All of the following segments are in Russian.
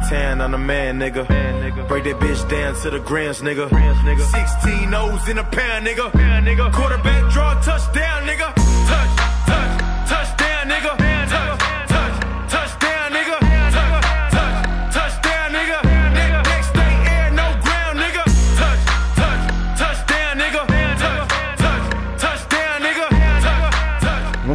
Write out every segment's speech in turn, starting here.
tan on the man, nigga. Break that bitch down to the grams, nigga. 16 O's in a pound, nigga. Quarterback draw touchdown, nigga.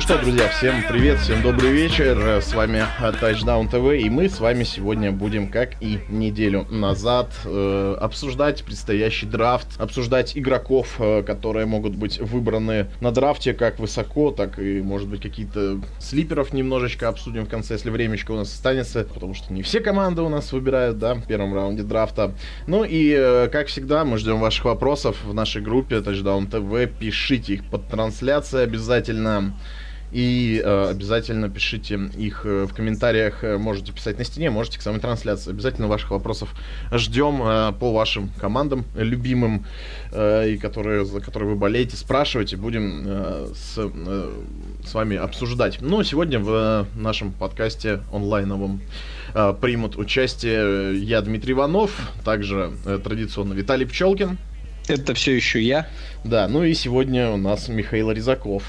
Что, друзья, всем привет, всем добрый вечер. С вами э, Touchdown TV, и мы с вами сегодня будем, как и неделю назад, э, обсуждать предстоящий драфт, обсуждать игроков, э, которые могут быть выбраны на драфте как высоко, так и, может быть, какие-то слиперов немножечко обсудим в конце, если времечко у нас останется, потому что не все команды у нас выбирают, да, в первом раунде драфта. Ну и, э, как всегда, мы ждем ваших вопросов в нашей группе Touchdown TV. Пишите их под трансляцией обязательно. И э, обязательно пишите их э, в комментариях. Э, Можете писать на стене, можете к самой трансляции. Обязательно ваших вопросов ждем э, по вашим командам любимым, э, и которые, за которые вы болеете. Спрашивайте, будем э, с, э, с вами обсуждать. Ну, сегодня в э, нашем подкасте онлайновом э, примут участие э, я, Дмитрий Иванов, также э, традиционно Виталий Пчелкин. Это все еще я. Да, ну и сегодня у нас Михаил Резаков.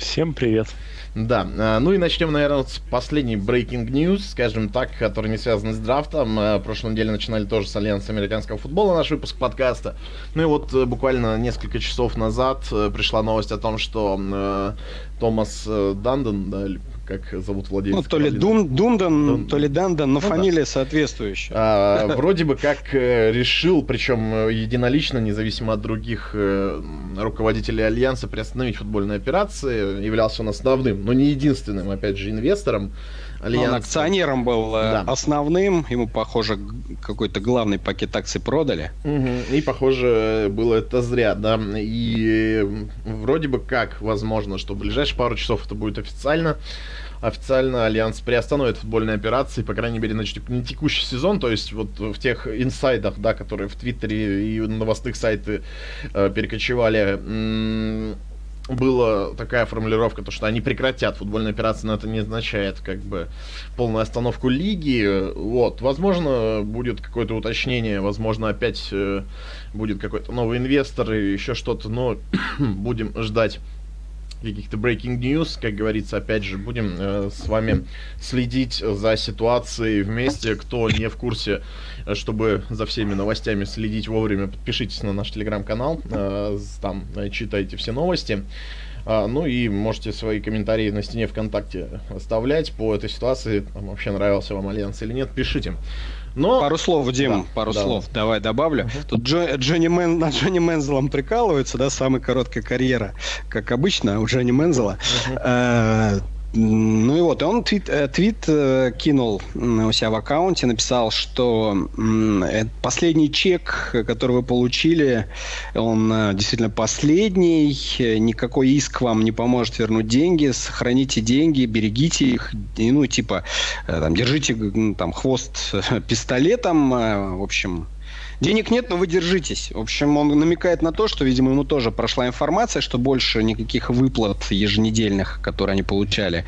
Всем привет. Да, а, ну и начнем, наверное, с последней breaking news, скажем так, который не связан с драфтом. А, В прошлой неделе начинали тоже с Альянса американского футбола наш выпуск подкаста. Ну и вот э, буквально несколько часов назад э, пришла новость о том, что э, Томас э, Дандон, да, как зовут владельца? Ну, то ли? Дун, Дундан, Дун- то ли Дандан, но Ну да. фамилия соответствующая. А, вроде бы как э, решил, причем э, единолично, независимо от других э, руководителей Альянса, приостановить футбольные операции. Являлся он основным, но не единственным, опять же, инвестором Он Альянса. акционером был э, Да. основным, ему, похоже, какой-то главный пакет акций продали. Мгм. И, похоже, было это зря, да. И вроде бы как возможно, что в ближайшие пару часов это будет официально. Официально Альянс приостановит футбольные операции, по крайней мере, на на текущий сезон. То есть вот в тех инсайдах, да, которые в Твиттере и на новостных сайты э, перекочевали, м, была такая формулировка, то, что они прекратят футбольные операции, но это не означает как бы полную остановку лиги. Вот, возможно, будет какое-то уточнение, возможно, опять э, будет какой-то новый инвестор и еще что-то, но будем ждать каких-то breaking news, как говорится, опять же, будем э, с вами следить за ситуацией вместе. Кто не в курсе, э, чтобы за всеми новостями следить вовремя, подпишитесь на наш телеграм-канал, э, там э, читайте все новости. А, ну и можете свои комментарии на стене ВКонтакте оставлять по этой ситуации. Вообще нравился вам Альянс или нет, пишите. Но... Пару слов, Дим, Да, пару да. слов. Давай добавлю. Тут Джо- Джонни Мэн, над Джонни Мензелом прикалываются, да, самая короткая карьера, как обычно, у Джонни Мензела. Э, Ну и вот, он твит, э, твит э, кинул у себя в аккаунте, написал, что э, последний чек, который вы получили, он действительно последний, никакой иск вам не поможет вернуть деньги, сохраните деньги, берегите их, ну, типа, там, держите там хвост пистолетом, в общем, Денег нет, но вы держитесь. В общем, он намекает на то, что, видимо, ему тоже прошла информация, что больше никаких выплат еженедельных, которые они получали,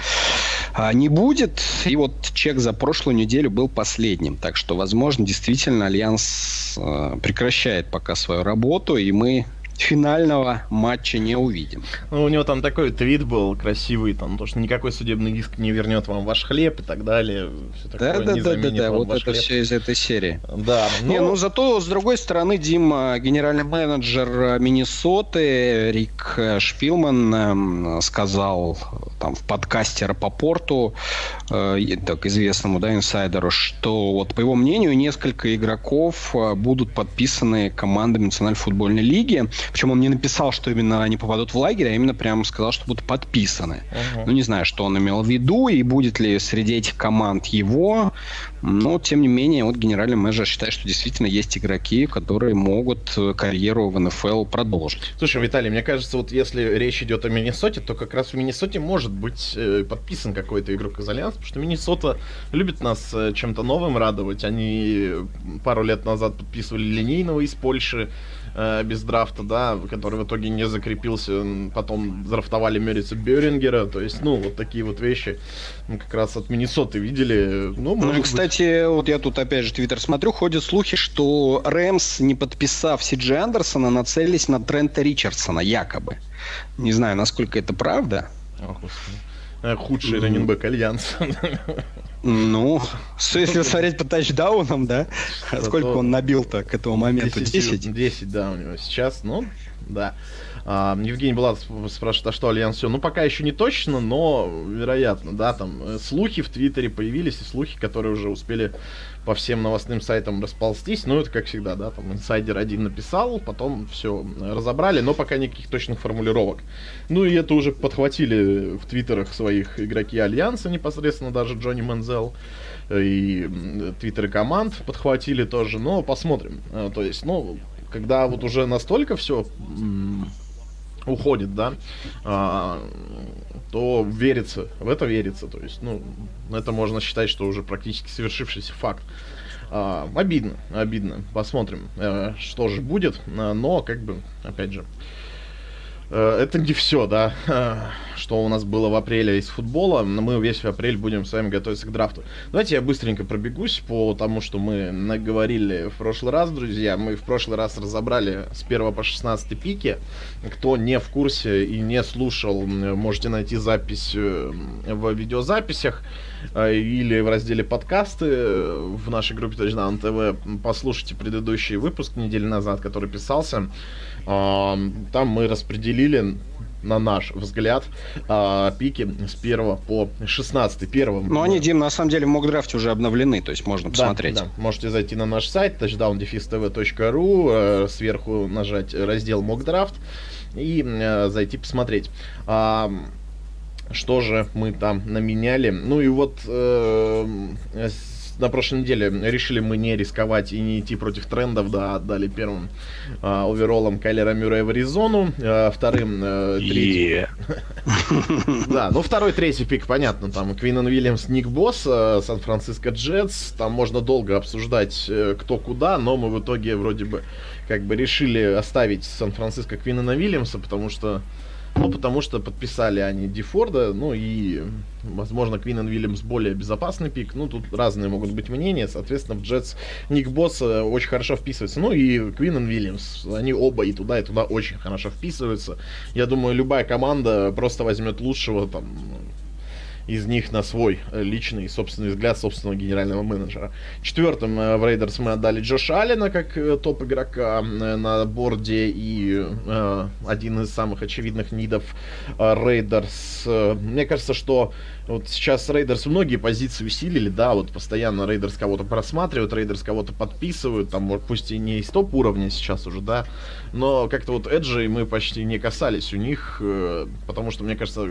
а, не будет. И вот чек за прошлую неделю был последним. Так что, возможно, действительно Альянс э, прекращает пока свою работу, и мы финального матча не увидим. Ну, у него там такой твит был красивый, там, то, что никакой судебный иск не вернет вам ваш хлеб и так далее. Такое, Да, да, да, да, да, вот это хлеб. все из этой серии. Да, Не, но- ну зато, с другой стороны, Дима, генеральный менеджер э, Миннесоты, Рик э, Шпилман эм, сказал там в подкасте Рапопорту, э, так известному, да, инсайдеру, что вот по его мнению несколько игроков э, будут подписаны командами Национальной футбольной лиги. Причем он не написал, что именно они попадут в лагерь, а именно прямо сказал, что будут подписаны. Мгм. Ну, не знаю, что он имел в виду, и будет ли среди этих команд его. Но, тем не менее, вот генеральный менеджер считает, что действительно есть игроки, которые могут э, карьеру в НФЛ продолжить. Слушай, Виталий, мне кажется, вот если речь идет о Миннесоте, то как раз в Миннесоте может быть э, подписан какой-то игрок из Альянса, потому что Миннесота любит нас э, чем-то новым радовать. Они пару лет назад подписывали линейного из Польши, э, без драфта, да, который в итоге не закрепился. Потом драфтовали Мерица Бёрингера. То есть, ну, вот такие вот вещи мы как раз от Миннесоты видели. Ну, ну и, кстати, быть... вот я тут опять же твиттер смотрю, ходят слухи, что Рэмс, не подписав Сиджи Андерсона, нацелились на Трента Ричардсона, якобы. Не знаю, насколько это правда. О, э, Худший mm. раненбэк Альянса. Ну, если смотреть по тачдаунам, да? Сколько он набил-то к этому моменту? 10? 10, да, у него сейчас, ну, да. А, Евгений Булат спрашивает, а что Альянс все? Ну, пока еще не точно, но вероятно, да, там э, слухи в Твиттере появились, и слухи, которые уже успели по всем новостным сайтам расползтись. Ну, это как всегда, да, там инсайдер один написал, потом все разобрали, но пока никаких точных формулировок. Ну, и это уже подхватили в твиттерах своих игроки Альянса непосредственно, даже Джонни Мензел и твиттеры команд подхватили тоже, но посмотрим. Э, то есть, ну, когда вот уже настолько все уходит, да, а, то верится, в это верится, то есть, ну, это можно считать, что уже практически совершившийся факт. А, обидно, обидно, посмотрим, а, что же будет, а, но, как бы, опять же, Э, это не все, да, что у нас было в апреле из футбола. Мы весь апрель будем с вами готовиться к драфту. Давайте я быстренько пробегусь по тому, что мы наговорили в прошлый раз, друзья. Мы в прошлый раз разобрали с 1 по 16 пики. Кто не в курсе и не слушал, можете найти запись э, в видеозаписях э, или в разделе подкасты в нашей группе Touchdown TV. Послушайте предыдущий выпуск недели назад, который писался. Там мы распределили на наш взгляд, а, пики с 1 по 16. Первым. Но они, Дим, на самом деле в мокдрафте уже обновлены, то есть можно посмотреть. Да, да. Можете зайти на наш сайт touchdown-tv.ru, э, сверху нажать раздел мокдрафт и э, зайти посмотреть. Что же мы там наменяли? Ну и вот э, на прошлой неделе решили мы не рисковать и не идти против трендов, да, отдали первым э, оверолом Кайлера Мюррея в Аризону, э, вторым э, третьим... Да, ну второй, третий пик, понятно, там Квинан Уильямс, Ник Босс, э, Сан-Франциско Джетс, там можно долго обсуждать э, кто куда, но мы в итоге вроде бы как бы решили оставить Сан-Франциско Квинана Уильямса, потому что ну, потому что подписали они Дифорда, ну и, возможно, Квинн Уильямс более безопасный пик. Ну, тут разные могут быть мнения. Соответственно, в Джетс Ник Босс э, очень хорошо вписывается. Ну и Квинн Уильямс, они оба и туда, и туда очень хорошо вписываются. Я думаю, любая команда просто возьмет лучшего там из них на свой э, личный собственный взгляд собственного генерального менеджера. Четвертым э, в Рейдерс мы отдали Джоша Аллена как э, топ игрока на board е и э, один из самых очевидных need ов Рейдерс. Мне кажется, что вот сейчас Рейдерс многие позиции усилили, да, вот постоянно Рейдерс кого-то просматривают, Рейдерс кого-то подписывают, там, пусть и не из топ уровня сейчас уже, да, но как-то вот Эджи мы почти не касались у них, потому что, мне кажется,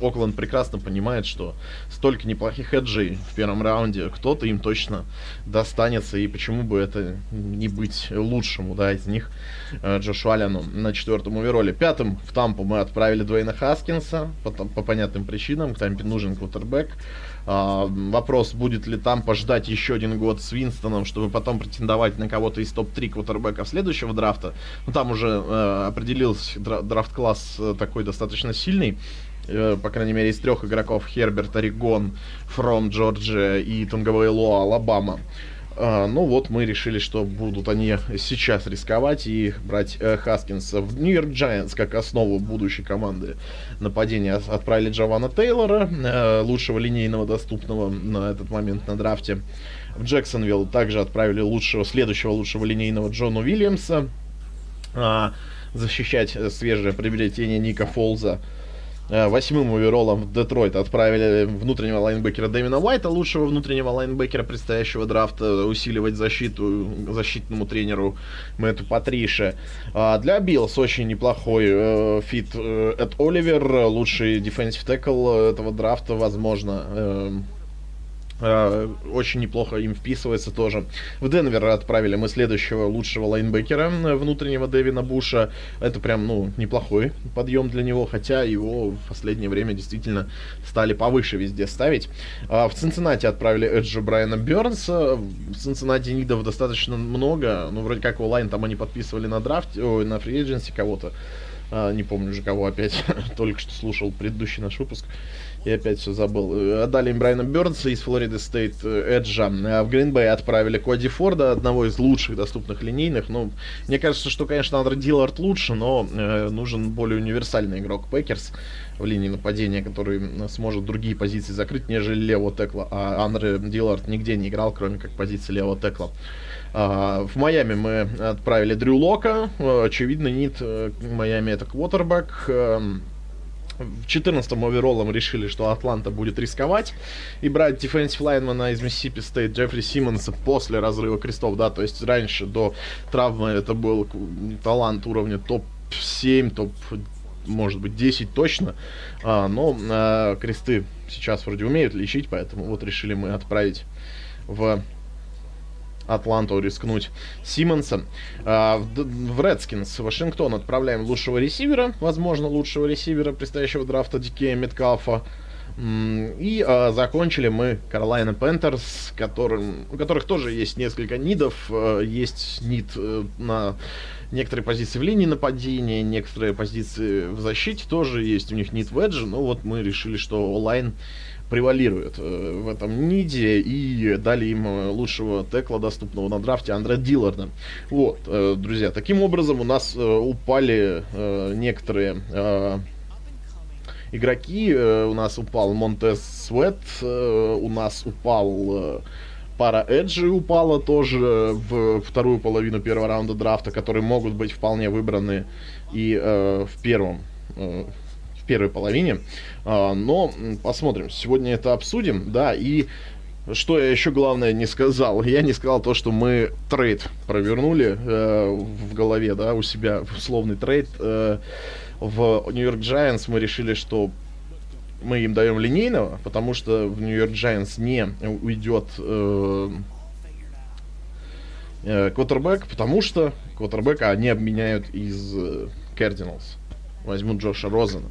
Окленд прекрасно понимает, что столько неплохих эджей в первом раунде, кто-то им точно достанется, и почему бы это не быть лучшему, да, из них э, Джошу Аллену на четвертом овероле. Пятым в Тампу мы отправили Дуэйна Хаскинса, по, по понятным причинам, Тампе нужен квотербек. А, вопрос, будет ли Тампа ждать еще один год с Винстоном, чтобы потом претендовать на кого-то из топ-3 квотербеков следующего драфта. Ну, там уже э, определился драфт-класс э, такой достаточно сильный. Э, по крайней мере, из трех игроков Херберт, Орегон, Фром, Джорджия и Тунгавейло, Алабама. Uh, ну вот, мы решили, что будут они сейчас рисковать и брать uh, Хаскинса. В Нью-Йорк Giants как основу будущей команды нападения отправили Джованна Тейлора, лучшего линейного доступного на этот момент на драфте. В Джексонвилл также отправили лучшего, следующего лучшего линейного Джона Уильямса. Защищать свежее приобретение Ника Фолза Э, восьмым overall ом в Детройт отправили внутреннего лайнбекера Дэвина Уайта, лучшего внутреннего лайнбекера предстоящего драфта, усиливать защиту защитному тренеру Мэтту Патрише. А для Биллс очень неплохой э, fit э, Эд Оливер, лучший defensive tackle этого драфта, возможно. Э, Э, очень неплохо им вписывается тоже. В Денвер отправили мы следующего лучшего лайнбекера внутреннего Дэвина Буша. Это прям, ну, неплохой подъем для него, хотя его в последнее время действительно стали повыше везде ставить. А в Цинциннати отправили edge а Брайана Бернса. В Цинциннати need ов достаточно много. Ну, вроде как line там они подписывали на драфте, ой, на free кого-то. А, не помню уже кого опять. Только что слушал предыдущий наш выпуск. Я опять все забыл. Э, отдали им Брайана Бернса из Флориды Стейт э, edge а. А в Гринбей отправили Коди Форда, одного из лучших доступных линейных. Ну, мне кажется, что, конечно, Андре Диллард лучше, но э, нужен более универсальный игрок Пекерс в линии нападения, который сможет другие позиции закрыть, нежели левого tackle а. А Андре Диллард нигде не играл, кроме как позиции левого tackle а. А, в Майами мы отправили Дрю Лока. Очевидно, need Майами это квотербек. В 14-м overall ом решили, что Атланта будет рисковать. И брать defensive lineman а из Миссисипи Стейт Джеффри Симмонса после разрыва крестов, да, то есть раньше до травмы это был талант уровня топ-7, топ может быть 10 точно, а, но а, кресты сейчас вроде умеют лечить, поэтому вот решили мы отправить в Атланту рискнуть Симмонса. А, в, Redskins Вашингтон отправляем лучшего ресивера, возможно, лучшего ресивера предстоящего драфта Дикея Меткалфа. И а, закончили мы Carolina Panthers, которым, у которых тоже есть несколько нидов. А, есть нид а, на некоторые позиции в линии нападения, некоторые позиции в защите тоже есть у них нид в эдже. Но вот мы решили, что онлайн превалирует э, в этом ниде и дали им э, лучшего текла, доступного на драфте, Андре Дилларда. Вот, э, друзья, таким образом у нас упали некоторые игроки. У нас упал Монтес Свет, у нас упал пара Эджи упала тоже в вторую половину первого раунда драфта, которые могут быть вполне выбраны и в первом первой половине. А, но посмотрим. Сегодня это обсудим, да, и что я еще главное не сказал? Я не сказал то, что мы трейд провернули э, в голове, да, у себя условный трейд. Э, в Нью-Йорк Giants мы решили, что мы им даем линейного, потому что в Нью-Йорк Giants не уйдет э, э, квотербек, потому что квотербека они обменяют из э, Cardinals. Возьмут Джоша Розена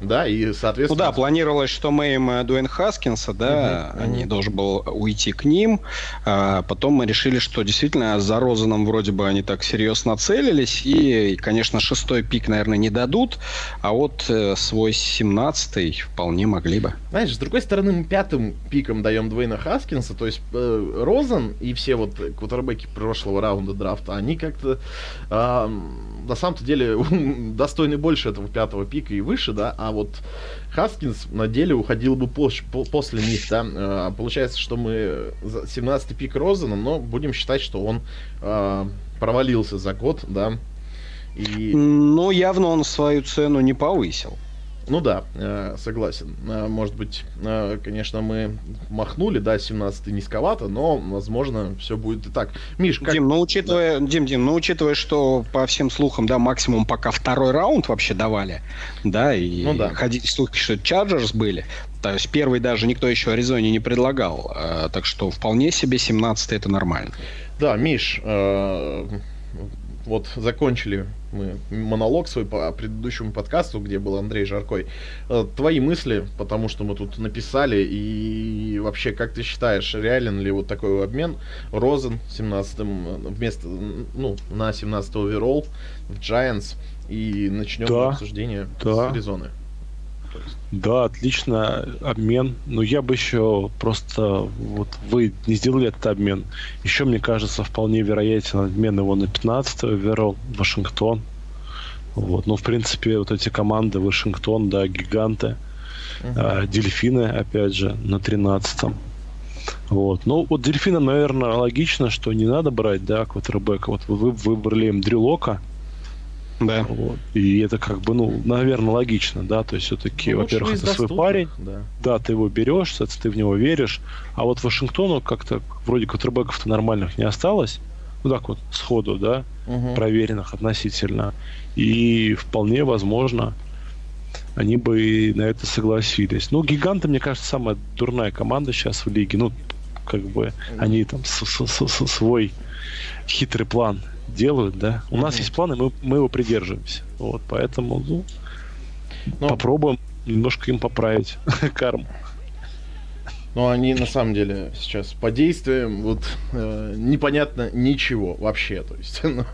да, и, соответственно... Ну да, планировалось, что мы им э, Дуэн Хаскинса, да, угу, они угу. должен был уйти к ним, а потом мы решили, что действительно за Розаном вроде бы они так серьезно целились, и, конечно, шестой пик, наверное, не дадут, а вот э, свой семнадцатый вполне могли бы. Знаешь, с другой стороны, мы пятым пиком даем Дуэйна Хаскинса, то есть э, Розан и все вот квотербеки прошлого раунда драфта, они как-то э, на самом-то деле достойны больше этого пятого пика и выше, да, а вот Хаскинс на деле уходил бы позже, после них, да. А, получается, что мы 17-й пик Розена, но будем считать, что он э, провалился за год, да. И... Ну, явно он свою цену не повысил. Ну да, э, согласен. Э, может быть, э, конечно, мы махнули, да, 17 низковато, но, возможно, все будет и так. Миш, как... Дим, ну учитывая, да. Дим, Дим, ну учитывая, что по всем слухам, да, максимум пока второй раунд вообще давали, да, и ну, да. ходили слухи, что Чарджерс были, то есть первый даже никто еще Аризоне не предлагал, так что вполне себе 17 это нормально. Да, Миш, вот закончили мы монолог свой по предыдущему подкасту, где был Андрей Жаркой. Э, твои мысли, потому что мы тут написали, и вообще, как ты считаешь, реален ли вот такой обмен? Розен 17 вместо, ну, на 17 оверолл в Giants, и начнем да, обсуждение да. с Аризоны. Да, отлично обмен. Но я бы еще просто вот вы не сделали этот обмен. Еще, мне кажется, вполне вероятен обмен его на 15 верол Вашингтон. Вот. Ну, в принципе, вот эти команды Вашингтон, да, гиганты. Uh-huh. А, дельфины, опять же, на 13-м. Вот. Ну, вот дельфинам, наверное, логично, что не надо брать, да, квотербека. Вот вы выбрали им Дрюлока, да. Вот. И это как бы, ну, наверное, логично, да, то есть все-таки, ну, во-первых, это свой парень, да. да, ты его берешь, ты в него веришь, а вот Вашингтону как-то вроде квотербеков-то нормальных не осталось, ну так вот, сходу, да, угу. проверенных относительно, и вполне возможно, они бы и на это согласились. Ну, гиганты, мне кажется, самая дурная команда сейчас в лиге. Ну, как бы они там свой хитрый план делают, да. У mm-hmm. нас есть планы, мы, мы его придерживаемся. Вот, поэтому, ну, ну, попробуем немножко им поправить карму. Но они на самом деле сейчас по действиям вот э, непонятно ничего вообще. То есть, ну,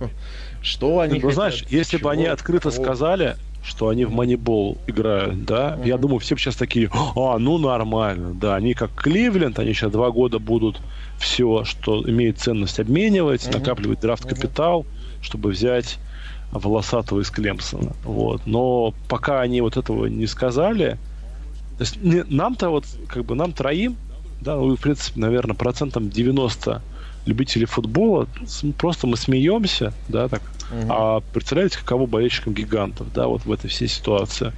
что они. Ну, знаешь, если бы они открыто кого... сказали, что они в Moneyball играют, да, mm-hmm. я думаю, все сейчас такие, а, ну нормально, да, они как Кливленд, они сейчас два года будут все, что имеет ценность, обменивать, mm-hmm. накапливать драфт-капитал, mm-hmm. чтобы взять волосатого из Клемсона. Вот. Но пока они вот этого не сказали, то есть не, нам-то вот, как бы нам троим, да, ну, в принципе, наверное, процентом 90 любителей футбола, просто мы смеемся, да, так. Угу. А представляете, каково болельщикам гигантов, да, вот в этой всей ситуации.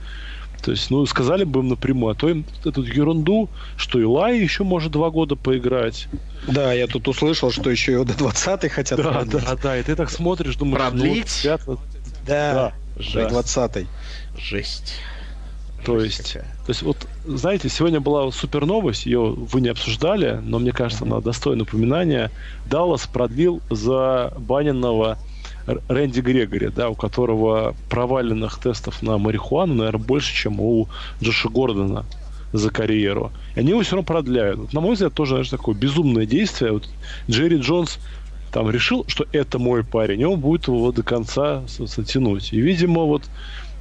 То есть, ну, сказали бы им напрямую, а то им эту ерунду, что Илай еще может два года поиграть. Да, я тут услышал, что еще его до 20 хотят Да, продлить. да, да, и ты так смотришь, думаешь, продлить? Ну, вот, да, да, 20 Жесть. То есть, то есть, вот, знаете, сегодня была супер новость, ее вы не обсуждали, но мне кажется, она достойна упоминания. Даллас продлил за баненного Рэнди Грегори, да, у которого проваленных тестов на марихуану, наверное, больше, чем у Джоша Гордона за карьеру. И они его все равно продляют. Вот, на мой взгляд, тоже знаешь, такое безумное действие. Вот Джерри Джонс там решил, что это мой парень, и он будет его до конца тянуть. И, видимо, вот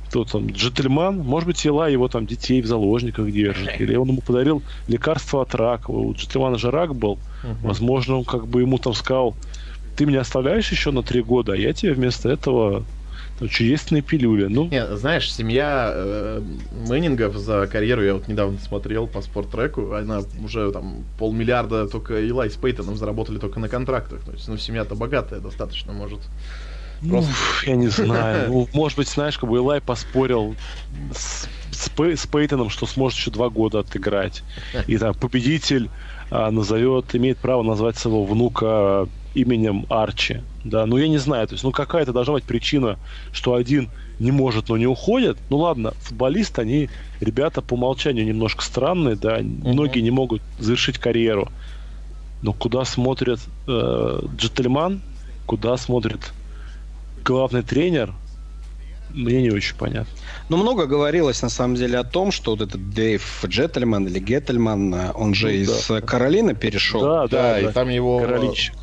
кто там, джентльмен, может быть, Ила его там детей в заложниках держит, или он ему подарил лекарство от рака. У джентльмена же рак был. Угу. Возможно, он как бы ему там сказал, ты меня оставляешь еще на три года, а я тебе вместо этого чудесные пилюли. Ну, Нет, знаешь, семья э, Мэннингов за карьеру, я вот недавно смотрел по спорттреку, она уже там полмиллиарда только Илай с Пейтоном заработали только на контрактах. То есть, ну, семья-то богатая достаточно, может Просто... Ну, я не знаю. Ну, может быть, знаешь, как бы Илай поспорил с, с, Пей, с Пейтоном, что сможет еще два года отыграть. И там победитель а, назовет, имеет право назвать своего внука именем Арчи. Да, ну я не знаю, то есть, ну какая-то должна быть причина, что один не может, но не уходит. Ну ладно, футболисты, они ребята по умолчанию немножко странные, да, uh-huh. многие не могут завершить карьеру. Но куда смотрит э, джентльмен, куда смотрит главный тренер, мне не очень понятно. Ну, много говорилось, на самом деле, о том, что вот этот Дэйв Джеттельман или Геттельман, он же ну, из да. Каролины перешел. Да, да, да, и там его... Короличик.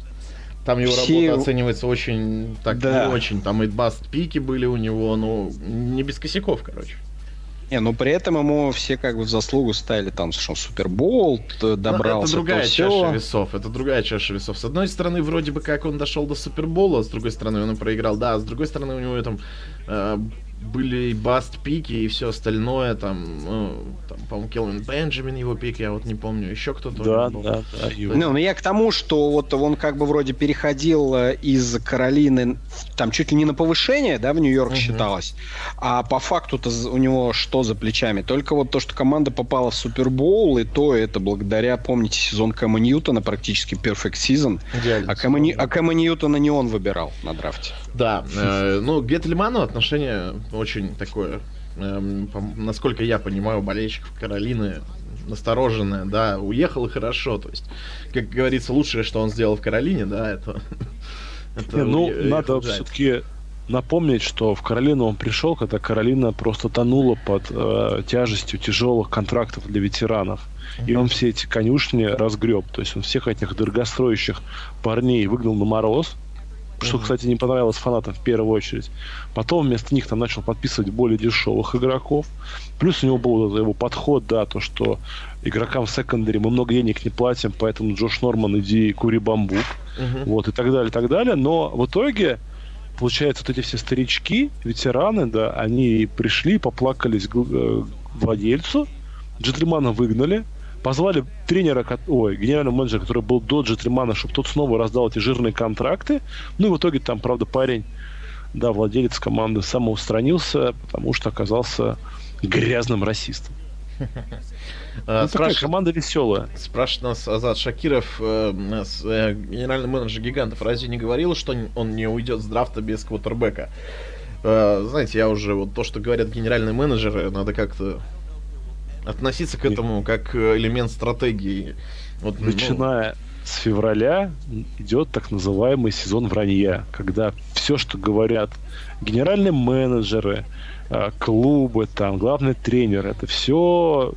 Там его Все... работа оценивается очень так да. не очень. Там и баст пики были у него, ну, не без косяков, короче. Не, но при этом ему все как бы в заслугу ставили там, что Супербол добрался. Ну, это другая чаша все. весов, это другая чаша весов. С одной стороны, вроде бы как он дошел до Супербола, с другой стороны, он проиграл, да, с другой стороны, у него там э, были и баст пики и все остальное, там, ну, там по-моему, Келвин Бенджамин его пик, я вот не помню, еще кто-то. Да, был. да, да. Ну, но я к тому, что вот он как бы вроде переходил э, из Каролины, там чуть ли не на повышение, да, в Нью-Йорк угу. считалось, а по факту-то у него что за плечами? Только вот то, что команда попала в Супербоул, и то это благодаря, помните, сезон Кэма Ньютона, практически Perfect Season, а Кэма, а Кэма Ньютона не он выбирал на драфте. Да, э, ну, к Геттельману отношение очень такое, э, насколько я понимаю, болельщиков Каролины настороженное, да, уехал и хорошо, то есть, как говорится, лучшее, что он сделал в Каролине, да, это... это Не, ну, надо все-таки напомнить, что в Каролину он пришел, когда Каролина просто тонула под э, тяжестью тяжелых контрактов для ветеранов. И он все эти конюшни разгреб. То есть он всех этих дорогостроящих парней выгнал на мороз, что, кстати, не понравилось фанатам в первую очередь. Потом вместо них там начал подписывать более дешевых игроков. Плюс у него был его подход, да, то, что игрокам в секондаре мы много денег не платим, поэтому Джош Норман, иди кури бамбук. Uh-huh. Вот, и так далее, и так далее. Но в итоге, получается, вот эти все старички, ветераны, да, они пришли, поплакались э, владельцу, джентльмана выгнали, позвали тренера, ой, генерального менеджера, который был до джентльмана, чтобы тот снова раздал эти жирные контракты. Ну и в итоге там, правда, парень, да, владелец команды самоустранился, потому что оказался грязным расистом. Ну, такая команда веселая. Спрашивает нас Азат Шакиров, э, э, генеральный менеджер гигантов, разве не говорил, что он не уйдет с драфта без квотербека? э, знаете, я уже вот то, что говорят генеральные менеджеры, надо как-то относиться к этому как элемент стратегии. Вот, ну, Начиная ну... с февраля идет так называемый сезон вранья, когда все, что говорят генеральные менеджеры, э, клубы, там, главный тренер, это все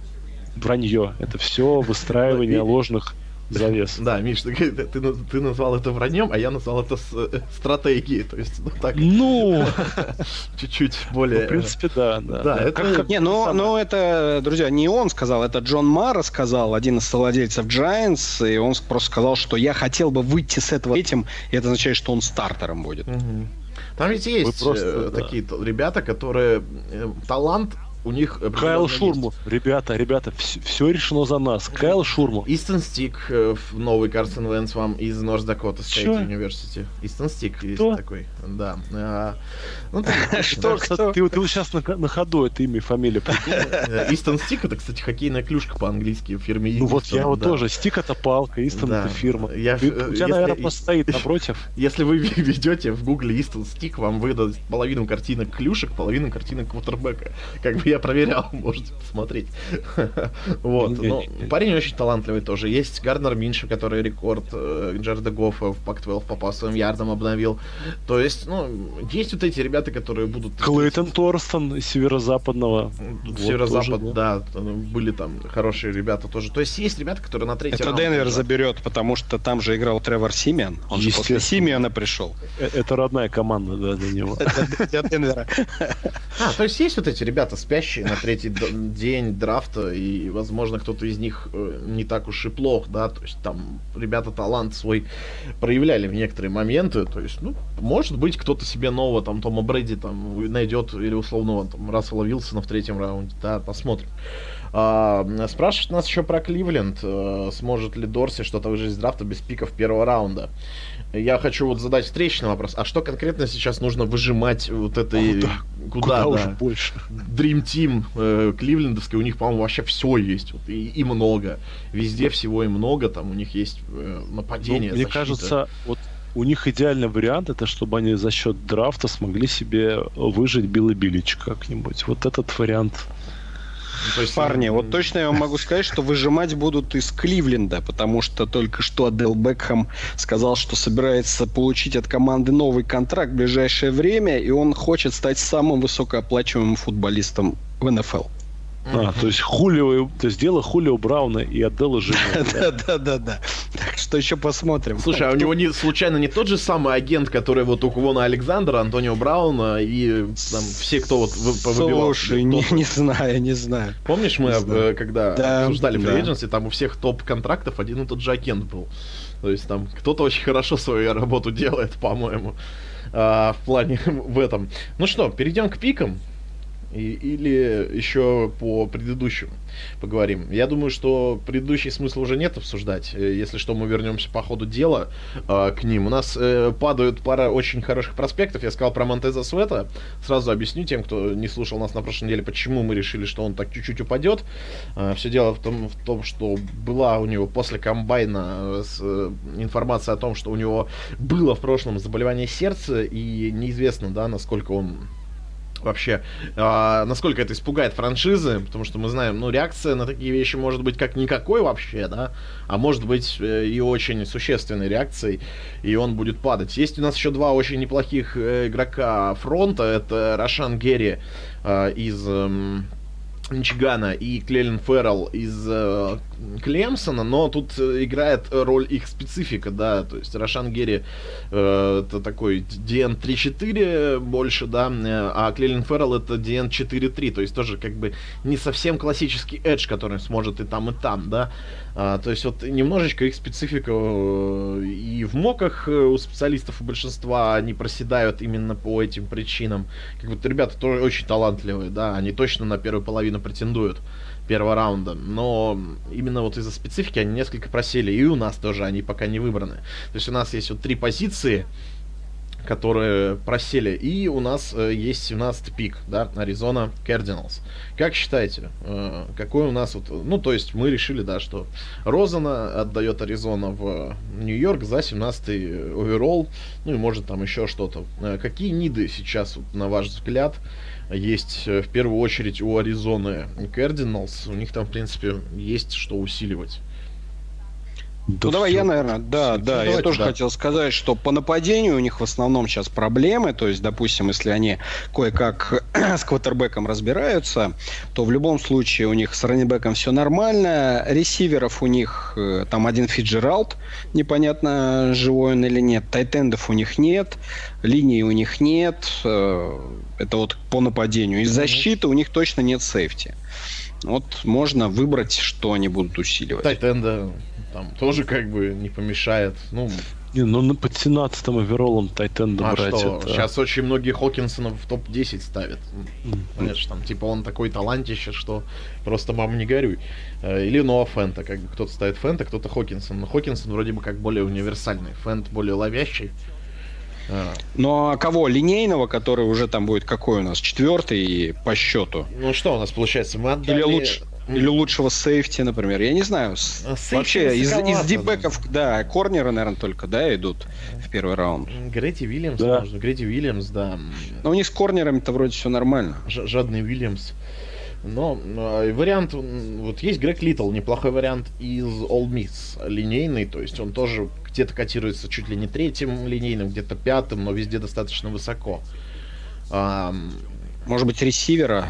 вранье, это все выстраивание ложных завес. Да, Миш, ты, ты, ты назвал это враньем, а я назвал это с, э, стратегией. То есть, ну так. Ну, чуть-чуть более. Ну, в принципе, да. Да, да это. Как, как не, ну, ну, это, друзья, не он сказал, это Джон Мара сказал, один из совладельцев Giants, и он просто сказал, что я хотел бы выйти с этого этим, и это означает, что он стартером будет. Угу. Там ведь есть просто, э, да. такие ребята, которые э, талант у них... Кайл Шурму. Есть. Ребята, ребята, все, все решено за нас. Кайл Шурму. Истон Стик, э, новый Карсон Венс вам из Норс Дакота Стейт Университи. Истон Стик есть такой. Да. А, ну, что, кто? Ты, ты сейчас на, на ходу это имя и фамилия э, Истон Стик это, кстати, хоккейная клюшка по-английски в фирме Ну вот я его тоже. Стик это палка, Истон это фирма. У тебя, наверное, просто стоит напротив. Если вы введете в гугле Истон Стик, вам выдаст половину картинок клюшек, половину картинок квотербека. Как бы я проверял, можете посмотреть. вот. Ну, парень очень талантливый тоже. Есть Гарднер Минши, который рекорд э, Джерда Гоффа в Пак-12 по пассовым ярдам обновил. То есть, ну, есть вот эти ребята, которые будут... Клейтон Торстон из северо-западного. Северо-запад, да, были там хорошие ребята тоже. То есть есть ребята, которые на третий Это Денвер заберет, потому что там же играл Тревор Симиан. Он же после Симиана пришел. Э, это родная команда, да, для него. Для Денвера. А, то есть есть вот эти ребята спящие спящие на третий день драфта, и, возможно, кто-то из них э, не так уж и плох, да, то есть там ребята талант свой проявляли в некоторые моменты, то есть, ну, может быть, кто-то себе нового, там, Тома Брэди, там, найдет, или условного, там, Рассела Вилсона в третьем раунде, да, посмотрим. А, спрашивают нас еще про Кливленд. А, сможет ли Дорси что-то выжить из драфта без пиков первого раунда? Я хочу вот задать встречный вопрос. А что конкретно сейчас нужно выжимать вот этой... Куда? Куда, Куда да? уже больше? Dream Team э, кливлендовской, у них, по-моему, вообще все есть. Вот, и, и много. Везде всего и много. Там у них есть э, нападение, ну, Мне кажется, вот у них идеальный вариант, это чтобы они за счет драфта смогли себе выжить Билла Билич как-нибудь. Вот этот вариант то есть... Парни, вот точно я вам могу сказать, что выжимать будут из Кливленда, потому что только что Адел Бекхэм сказал, что собирается получить от команды новый контракт в ближайшее время, и он хочет стать самым высокооплачиваемым футболистом в НФЛ. А, то есть Хулио, то есть дело Хулио Брауна и Адела жены. Да, да, да, да. Так что еще посмотрим. Слушай, а у него не случайно не тот же самый агент, который вот у Квона Александра, Антонио Брауна и там все, кто вот повыбивал. Слушай, не, не знаю, не знаю. Помнишь, мы э, когда обсуждали free agency, там у всех топ-контрактов один и тот же агент был. То есть там кто-то очень хорошо свою работу делает, по-моему, а, в плане в этом. Ну что, перейдем к пикам. И, или еще по предыдущему поговорим. Я думаю, что предыдущий смысл уже нет обсуждать. Э, если что, мы вернемся по ходу дела э, к ним. У нас э, падают пара очень хороших проспектов. Я сказал про Монтеза Света. Сразу объясню тем, кто не слушал нас на прошлой неделе, почему мы решили, что он так чуть-чуть упадет. Э, все дело в том, в том, что была у него после комбайна э, с, э, информация о том, что у него было в прошлом заболевание сердца, и неизвестно, да, насколько он вообще, а, насколько это испугает франшизы, потому что мы знаем, ну, реакция на такие вещи может быть как никакой вообще, да, а может быть э, и очень существенной реакцией, и он будет падать. Есть у нас еще два очень неплохих э, игрока фронта, это Рошан Герри э, из... Э, Мичигана и Клелин Феррелл из э, Клемсона, но тут э, играет роль их специфика, да, то есть Рошан Герри э, это такой DN 3.4 больше, да, э, а Клелин Феррелл это DN 4.3, то есть тоже как бы не совсем классический Edge, который сможет и там, и там, да, а, то есть вот немножечко их специфика э, и в моках у специалистов у большинства они проседают именно по этим причинам. Как будто ребята тоже очень талантливые, да, они точно на первую половину претендуют первого раунда. Но именно вот из-за специфики они несколько просели. И у нас тоже они пока не выбраны. То есть у нас есть вот три позиции, которые просели. И у нас э, есть 17-й пик, да, Аризона Cardinals. Как считаете, э, какой у нас вот... Ну, то есть мы решили, да, что Розана отдает Аризона в Нью-Йорк за 17-й оверолл, ну и может там еще что-то. Э, какие ниды сейчас, вот, на ваш взгляд, есть э, в первую очередь у Аризоны Cardinals? У них там, в принципе, есть что усиливать. Да ну давай я, наверное, да, все, да, я тоже да. хотел сказать, что по нападению у них в основном сейчас проблемы, то есть, допустим, если они кое-как с квотербеком разбираются, то в любом случае у них с раннибеком все нормально, ресиверов у них э, там один Фиджералд, непонятно, живой он или нет, тайтендов у них нет, линии у них нет, э, это вот по нападению. Из защиты у них точно нет сейфти. Вот можно выбрать, что они будут усиливать. Тайтенда там тоже как бы не помешает. Ну, не, ну под 17 овероллом Тайтенда а брать что? Это... Сейчас очень многие Хокинсонов в топ-10 ставят. Mm-hmm. Понимаешь, там, типа, он такой талантище, что просто мам не горюй. Э, или Ноа Фента, как бы кто-то ставит Фента, кто-то Хокинсон. Но Хокинсон вроде бы как более универсальный. Фент более ловящий. А. Ну а кого? Линейного, который уже там будет какой у нас? Четвертый по счету. Ну что у нас получается? Мы отдали... Или лучше... Или лучшего сейфти, например. Я не знаю. А Вообще, из, из дипбеков, да, корнеры, наверное, только, да, идут в первый раунд. Гретти Вильямс, да. можно. Гретти Вильямс, да. Но у них с корнерами-то вроде все нормально. Ж жадный Вильямс. Но э, вариант, вот есть Грег Литл, неплохой вариант из All Miss, линейный, то есть он тоже где-то котируется чуть ли не третьим линейным, где-то пятым, но везде достаточно высоко. Может быть, ресивера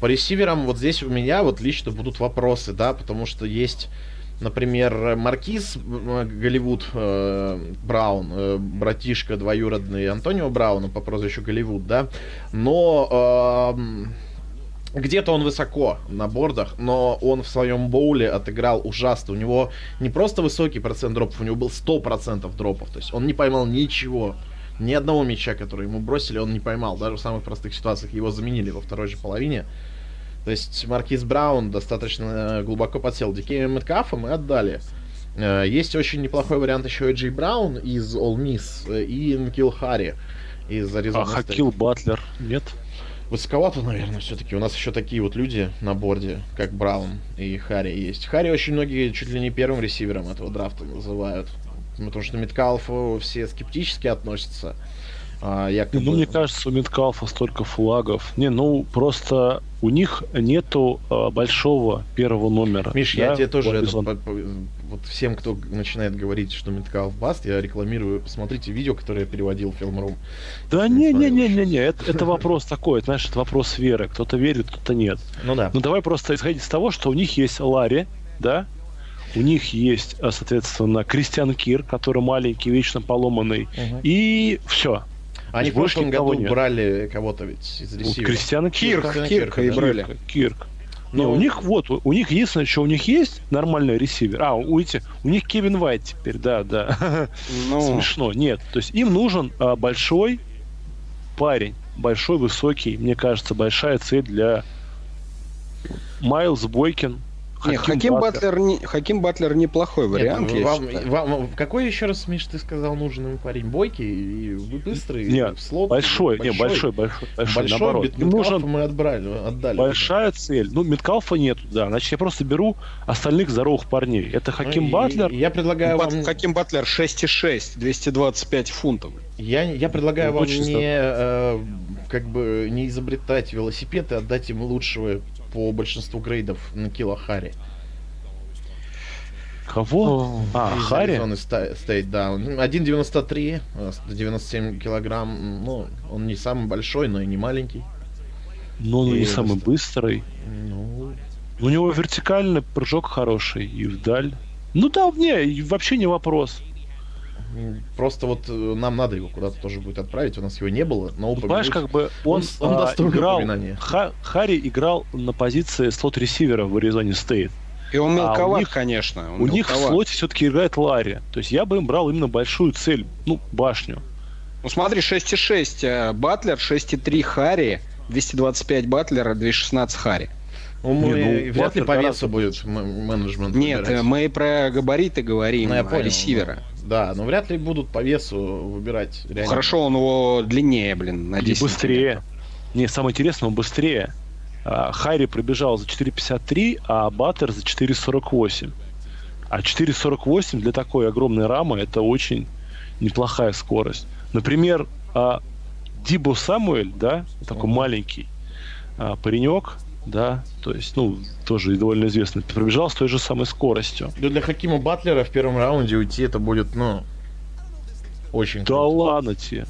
по ресиверам вот здесь у меня вот лично будут вопросы, да, потому что есть, например, Маркиз э, Голливуд э, Браун, э, братишка двоюродный Антонио Брауна по прозвищу Голливуд, да, но э, где-то он высоко на бордах, но он в своем боуле отыграл ужасно. У него не просто высокий процент дропов, у него был 100% дропов. То есть он не поймал ничего. Ни одного мяча, который ему бросили, он не поймал. Даже в самых простых ситуациях его заменили во второй же половине. То есть Маркиз Браун достаточно глубоко подсел Дикея Мэткафа, мы отдали. Э, есть очень неплохой вариант еще и Джей Браун из All Miss э, и Нкил Харри из Аризоны. А Хакил Батлер нет? Высоковато, наверное, все-таки. У нас еще такие вот люди на борде, как Браун и Харри есть. Харри очень многие чуть ли не первым ресивером этого драфта называют. Потому что Меткалфу все скептически относятся. А, якобы... Ну, мне кажется, у Меткалфа столько флагов. Не, ну, просто у них нету а, большого первого номера. Миш, да, я тебе тоже это, по, по, вот всем, кто начинает говорить, что Меткалф баст, я рекламирую, посмотрите видео, которое я переводил в Film.ru. Да не-не-не-не-не, это, это вопрос такой, знаешь, это вопрос веры. Кто-то верит, кто-то нет. Ну да. Ну давай просто исходить из того, что у них есть Ларри, да, у них есть, а, соответственно, Кристиан Кир, который маленький, вечно поломанный, угу. и все. Они в прошлом году нет. брали кого-то ведь из ресивера. Кристиана Кирк, Кирка, Кирка, и брали. Кирк. Но ну, у них вот, у них единственное, что у них есть нормальный ресивер. А, у, эти, у них Кевин Вайт теперь, да, да. Ну. Смешно. Нет, то есть им нужен а, большой парень, большой, высокий. Мне кажется, большая цель для Майлз Бойкин, Хаким, не, Хаким Батлер, не, Хаким Батлер неплохой вариант. Нет, вам, вам, какой еще раз, Миш, ты сказал, нужен ему парень? Бойкий и быстрый? Нет, в слот, большой, большой, не, большой, большой, большой, большой наоборот. Бит, нужен мы отбрали, отдали. Большая цель. Ну, Меткалфа нету, да. Значит, я просто беру остальных здоровых парней. Это Хаким ну, Батлер. Я предлагаю Бат, вам... Хаким Батлер 6,6, 225 фунтов. Я, я предлагаю ну, вам не, э, как бы, не изобретать велосипед и отдать ему лучшего по большинству грейдов на Кило Хари. Кого? а, Хари? Стейт, да. 1,93, 97 килограмм. Ну, он не самый большой, но и не маленький. Но он и не самый быстрый. Ну... У него вертикальный прыжок хороший и вдаль. Ну да, не, вообще не вопрос. Просто вот э, нам надо его куда-то тоже будет отправить, у нас его не было, но ну, Понимаешь, как бы он, он, он а, играл, Ха, Харри играл на позиции слот-ресивера в Аризоне Стейт. И он мелковат, а у них, конечно. у мелковат. них в слоте все-таки играет Ларри. То есть я бы им брал именно большую цель, ну, башню. Ну смотри, 6,6 э, Батлер, 6,3 Харри, 225 Батлера, 216 Харри. Ну, мы не, ну, вряд ли по весу будет менеджмент. Нет, выбирать. мы про габариты говорим, ну, я понял, ресивера. Да, но вряд ли будут по весу выбирать. Реально. Хорошо, он его длиннее, блин, на 10 И быстрее. Не, самое интересное, он быстрее. А, Хайри пробежал за 4.53, а Баттер за 4.48. А 4.48 для такой огромной рамы это очень неплохая скорость. Например, а, Дибо Самуэль, да, такой маленький а, паренек, да, то есть, ну, тоже довольно известный, пробежал с той же самой скоростью. Ну, для Хакима Батлера в первом раунде уйти это будет, ну, очень Да круто. ладно тебе.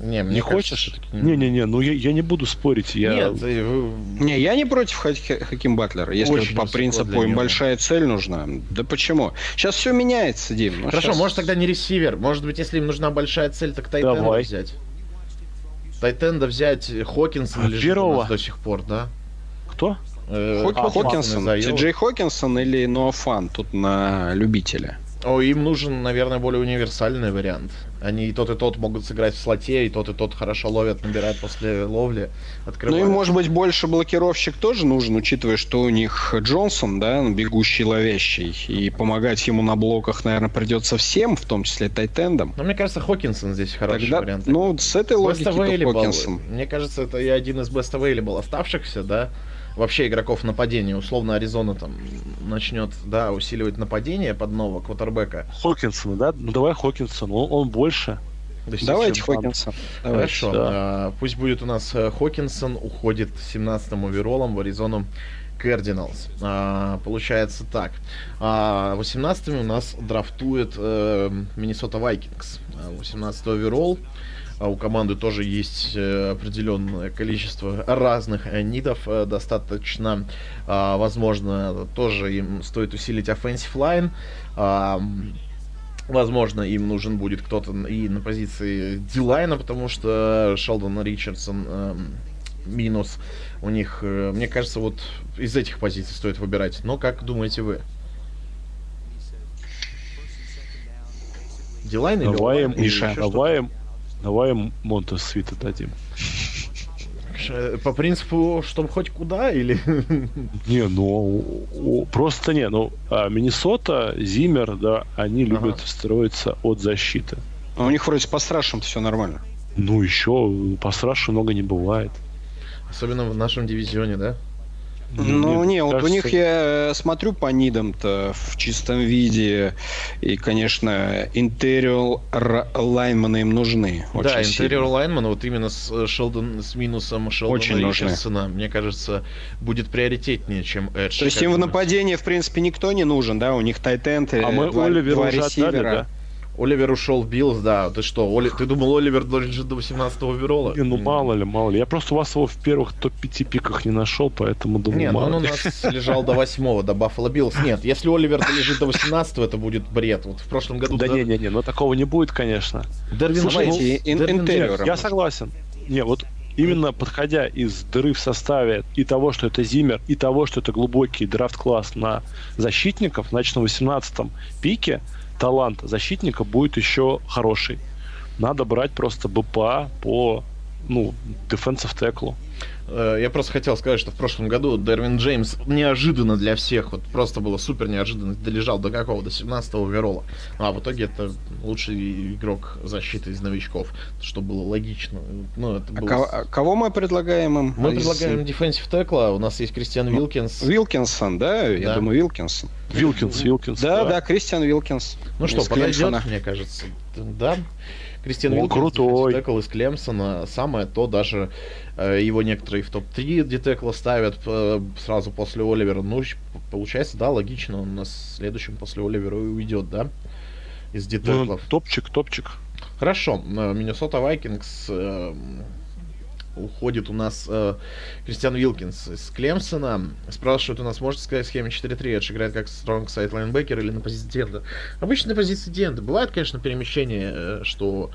Не, мне не хочешь? Не-не-не, ну я, я не буду спорить. Я... Нет, вы... Не, я не против Хаким Батлера, если Очень по принципу им большая цель нужна. Да почему? Сейчас все меняется, Дим. Ну, Хорошо, сейчас... может тогда не ресивер. Может быть, если им нужна большая цель, так Тайтенда взять. Тайтенда взять Хокинсон лежит Первого? до сих пор, да? Кто? Э, а, Хокинсон. Джей Хокинсон или Ноафан тут на любителя? О, им нужен, наверное, более универсальный вариант. Они и тот, и тот могут сыграть в слоте, и тот, и тот хорошо ловят, набирают после ловли, открывают. Ну и, может быть, больше блокировщик тоже нужен, учитывая, что у них Джонсон, да, бегущий, ловящий, и помогать ему на блоках, наверное, придется всем, в том числе Тайтендом. Но мне кажется, Хокинсон здесь хороший Тогда, вариант. Ну, с этой логикой Хокинсон. Мне кажется, это и один из best available оставшихся, да, вообще игроков нападения. Условно, Аризона там начнет, да, усиливать нападение под нового квотербека. Хокинсона, да? Ну давай Хокинсон, он, он больше. Давайте Хокинсон. Хорошо. Да. А, пусть будет у нас э, Хокинсон, уходит 17-м оверолом в Аризону Кардиналс. А, получается так. А, 18-м у нас драфтует Миннесота Вайкингс. 18-й оверол. А у команды тоже есть э, определенное количество разных э, нидов. Э, достаточно, а, возможно, тоже им стоит усилить offensive line. А, возможно, им нужен будет кто-то и на позиции дилайна, потому что Шелдон Ричардсон минус у них. Мне кажется, вот из этих позиций стоит выбирать. Но как думаете вы? Дилайн или Давай Миша, давай Давай Монтес Свита дадим. По принципу, чтобы хоть куда или... Не, ну просто не, ну а Миннесота, Зимер, да, они любят ага. строиться от защиты. А у них вроде по страшам все нормально. Ну еще по страшам много не бывает. Особенно в нашем дивизионе, да? Ну, не, вот у них я э, смотрю по нидам-то в чистом виде, и, конечно, интериал лайнманы им нужны. Да, интериал лайнманы, вот именно с, э, Шелдон, с минусом Шелдона очень Ричардсона, мне кажется, будет приоритетнее, чем edge. То есть им в нападении, в принципе, никто не нужен, да? У них tight end ы, а мы два, Оливера два ресивера. Отдали, да? Оливер ушел в Биллс, да. Ты что, Оли... ты думал, Оливер должен жить до 18-го overall а? Не, ну мало ли, мало ли. Я просто вас его в первых топ-5 пиках не нашел, поэтому думал, Не, ну он у нас лежал до 8 до Баффало Биллс. Нет, если Оливер долежит до 18 это будет бред. Вот в прошлом году... Да не-не-не, но такого не будет, конечно. Дервин Слушайте, Я согласен. Не, вот именно подходя из дыры в составе и того, что это Зимер, и того, что это глубокий драфт-класс на защитников, значит, на 18-м пике талант защитника будет еще хороший. Надо брать просто БПА по ну, defensive теклу. Э, я просто хотел сказать, что в прошлом году Дервин Джеймс неожиданно для всех, вот просто было супер неожиданно, долежал до какого? До 17-го верола. Ну, а в итоге это лучший игрок защиты из новичков, что было логично. Ну, это а было... кого, а кого мы предлагаем им? Мы предлагаем defensive tackle а, у нас есть Кристиан ну, Вилкинс. Вилкинсон, да? Я да. думаю, Вилкинсон. Вилкинс, Вилкинс. Да, да, да Кристиан Вилкинс. Ну что, подойдет, мне кажется. Да. Кристиан Вилкинс, крутой. tackle из Клемсона. Самое то, даже э, его некоторые в топ-3 D-tackle а ставят э, сразу после Оливера. Ну, получается, да, логично, он у нас следующим после Оливера и уйдет, да? Из детеклов. Ну, топчик, топчик. Хорошо. Миннесота Вайкингс э, уходит у нас э, Кристиан Вилкинс из Клемсона. Спрашивают у нас, можете сказать, в схеме 4-3 Эдж играет как стронг сайт лайнбекер или на позиции Денда? Обычно на позиции Денда. Бывает, конечно, перемещение, э, что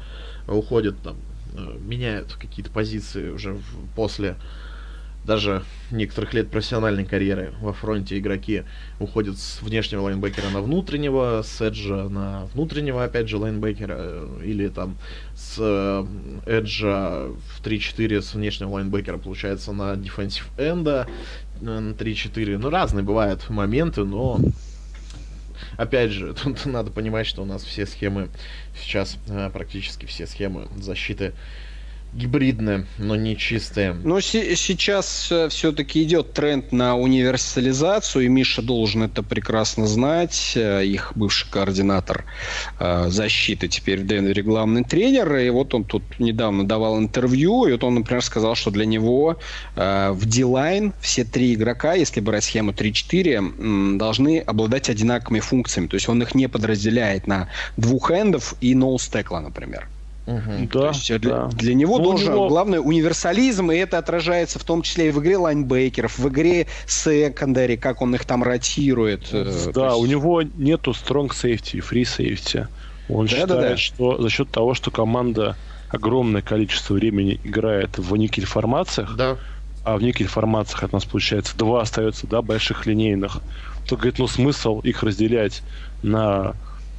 уходят там, э, меняют какие-то позиции уже в, после даже некоторых лет профессиональной карьеры во фронте игроки уходят с внешнего лайнбекера на внутреннего, с эджа на внутреннего, опять же, лайнбекера, э, или там с э, эджа в 3-4 с внешнего лайнбекера, получается, на defensive энда на 3-4. Ну, разные бывают моменты, но опять же, тут надо понимать, что у нас все схемы сейчас, э, практически все схемы защиты гибридные, но не чистые. Но сейчас э, все-таки идет тренд на универсализацию, и Миша должен это прекрасно знать. Э, их бывший координатор э, защиты, теперь в Денвере главный тренер. И вот он тут недавно давал интервью, и вот он, например, сказал, что для него э, в D-Line все три игрока, если брать схему 3-4, м, должны обладать одинаковыми функциями. То есть он их не подразделяет на двух эндов и ноустекла, например. То Да, есть для, да. для него Ну, должен него- главное универсализм, и это отражается в том числе и в игре лайнбекеров, в игре секондари, как он их там ротирует. э, Да, то есть- у него нету strong safety и free safety. Он Да, считает, да, да. что за счет того, что команда огромное количество времени играет в никель формациях, Да. а в никель формациях от нас получается два остается, да, больших линейных, то, говорит, ну смысл их разделять на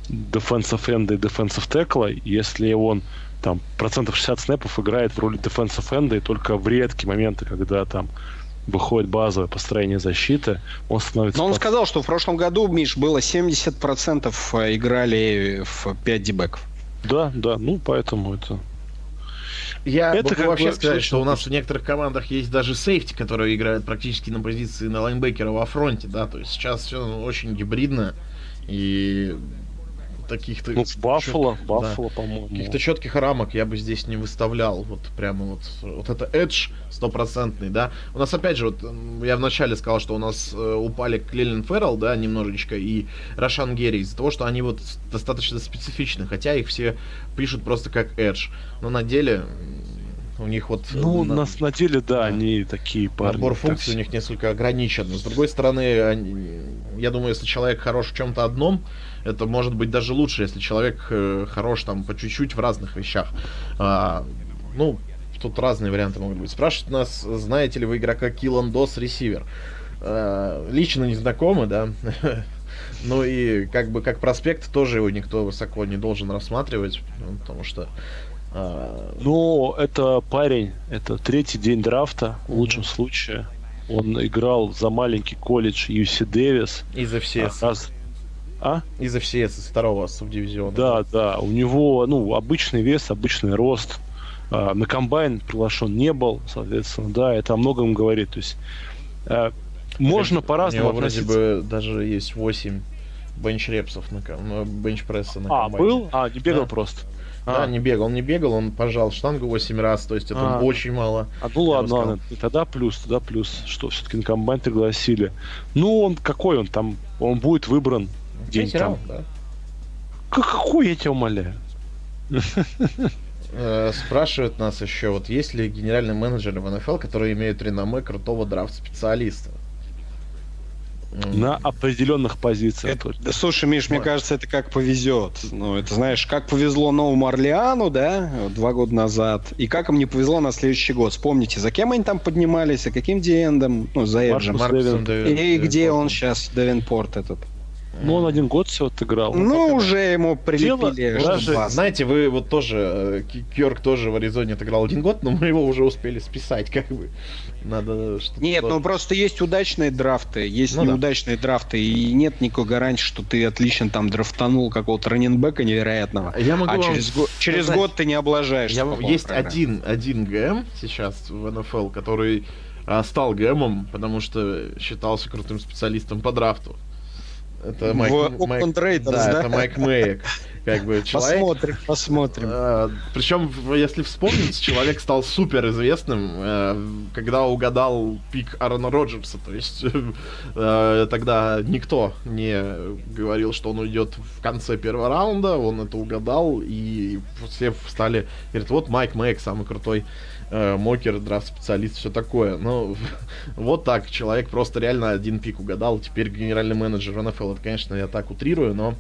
defensive end и defensive tackle, если он там процентов 60 снэпов играет в роли defensive end, и только в редкие моменты, когда там выходит базовое построение защиты, он становится... Но он под- сказал, что в прошлом году, Миш, было 70% играли в 5 дебеков. Да, да, ну поэтому это... Я Это могу вообще сказать, абсолютно что у нас в некоторых командах есть даже сейфти, которые играют практически на позиции на лайнбекера во фронте, да, то есть сейчас все очень гибридно и таких-то Ну, Баффало, чёт- Баффало, да. по-моему. Каких-то четких рамок я бы здесь не выставлял. Вот прямо вот, вот это edge стопроцентный, да. У нас опять же, вот я вначале сказал, что у нас э, упали Клелин Феррелл, да, немножечко, и Рошан Герри из-за того, что они вот достаточно специфичны, хотя их все пишут просто как edge. Но на деле у них вот... Ну, на- на, на деле, да, да. они такие парни. Набор так функций у них несколько ограничен. Но, с другой стороны, они- я думаю, если человек хорош в чем-то одном, это может быть даже лучше, если человек э, хорош там по чуть-чуть в разных вещах. А, ну, тут разные варианты могут быть. Спрашивают нас, знаете ли вы игрока Киллан Дос ресивер? А, лично не знакомы, да. Ну и как бы как проспект тоже его никто высоко не должен рассматривать, ну, потому что а, Ну, это парень, это третий день драфта, в лучшем случае. Он играл за маленький колледж UC Дэвис. из А, FCS, раз- А? из FCS, из второго субдивизиона. Да, да. У него, ну, обычный вес, обычный рост. А, на комбайн приглашен не был, соответственно, да, это о многом говорит. То есть а, можно по-разному него вроде относиться. бы даже есть 8 бенч-репсов на ком- ну, бенч-пресса на А, комбайне. был? А, не бегал Да. просто. Да, А, не бегал, он не бегал, он пожал штангу 8 раз, то есть это А. очень мало. А ну ладно, ладно, тогда плюс, тогда плюс, что все-таки на комбайн пригласили. Ну, он какой он там? Он будет выбран день там. раунд, да. Какой, я тебя умоляю? Э, Спрашивают нас еще, вот есть ли генеральный менеджер в НФЛ, которые имеют реноме крутого драфт-специалиста? На определенных позициях Это- да, слушай, Миш, мне кажется, это как повезет. Ну, это знаешь, как повезло Новому Орлеану, да, два года назад, и как им не повезло на следующий год. Вспомните, за кем они там поднимались, за каким диэндом, ну, за Эджем. Маркус Маркусом Дэвин. Дэвин- И где он сейчас, Девинпорт этот? Ну, он один год всего отыграл. Ну, уже ему прилепили. Даже-. Знаете, вы вот тоже, э, Кьорк тоже в Аризоне отыграл один год, но мы его уже успели списать, как бы. Надо что-то... Нет, ну просто есть удачные драфты, есть Ну да. неудачные драфты, и нет никакой гарантии, что ты отлично там драфтанул какого-то раненбека невероятного. Я могу А вам через, го- через сказать- год ты не облажаешься. Я, есть один, один ГМ сейчас в НФЛ, который а, стал ГМом, потому что считался крутым специалистом по драфту. Это В Майк, Raiders, да, да? это Майк Мэйк. Как бы человек... Посмотрим, посмотрим. причем, если вспомнить, человек стал супер известным, э, когда угадал пик Аарона Роджерса. То есть э, тогда никто не говорил, что он уйдет в конце первого раунда, он это угадал, и все встали, говорят, вот Майк Мэйк, самый крутой э, мокер, драфт-специалист, все такое. Ну, вот так, человек просто реально один пик угадал, теперь генеральный менеджер НФЛ, это, конечно, я так утрирую, но...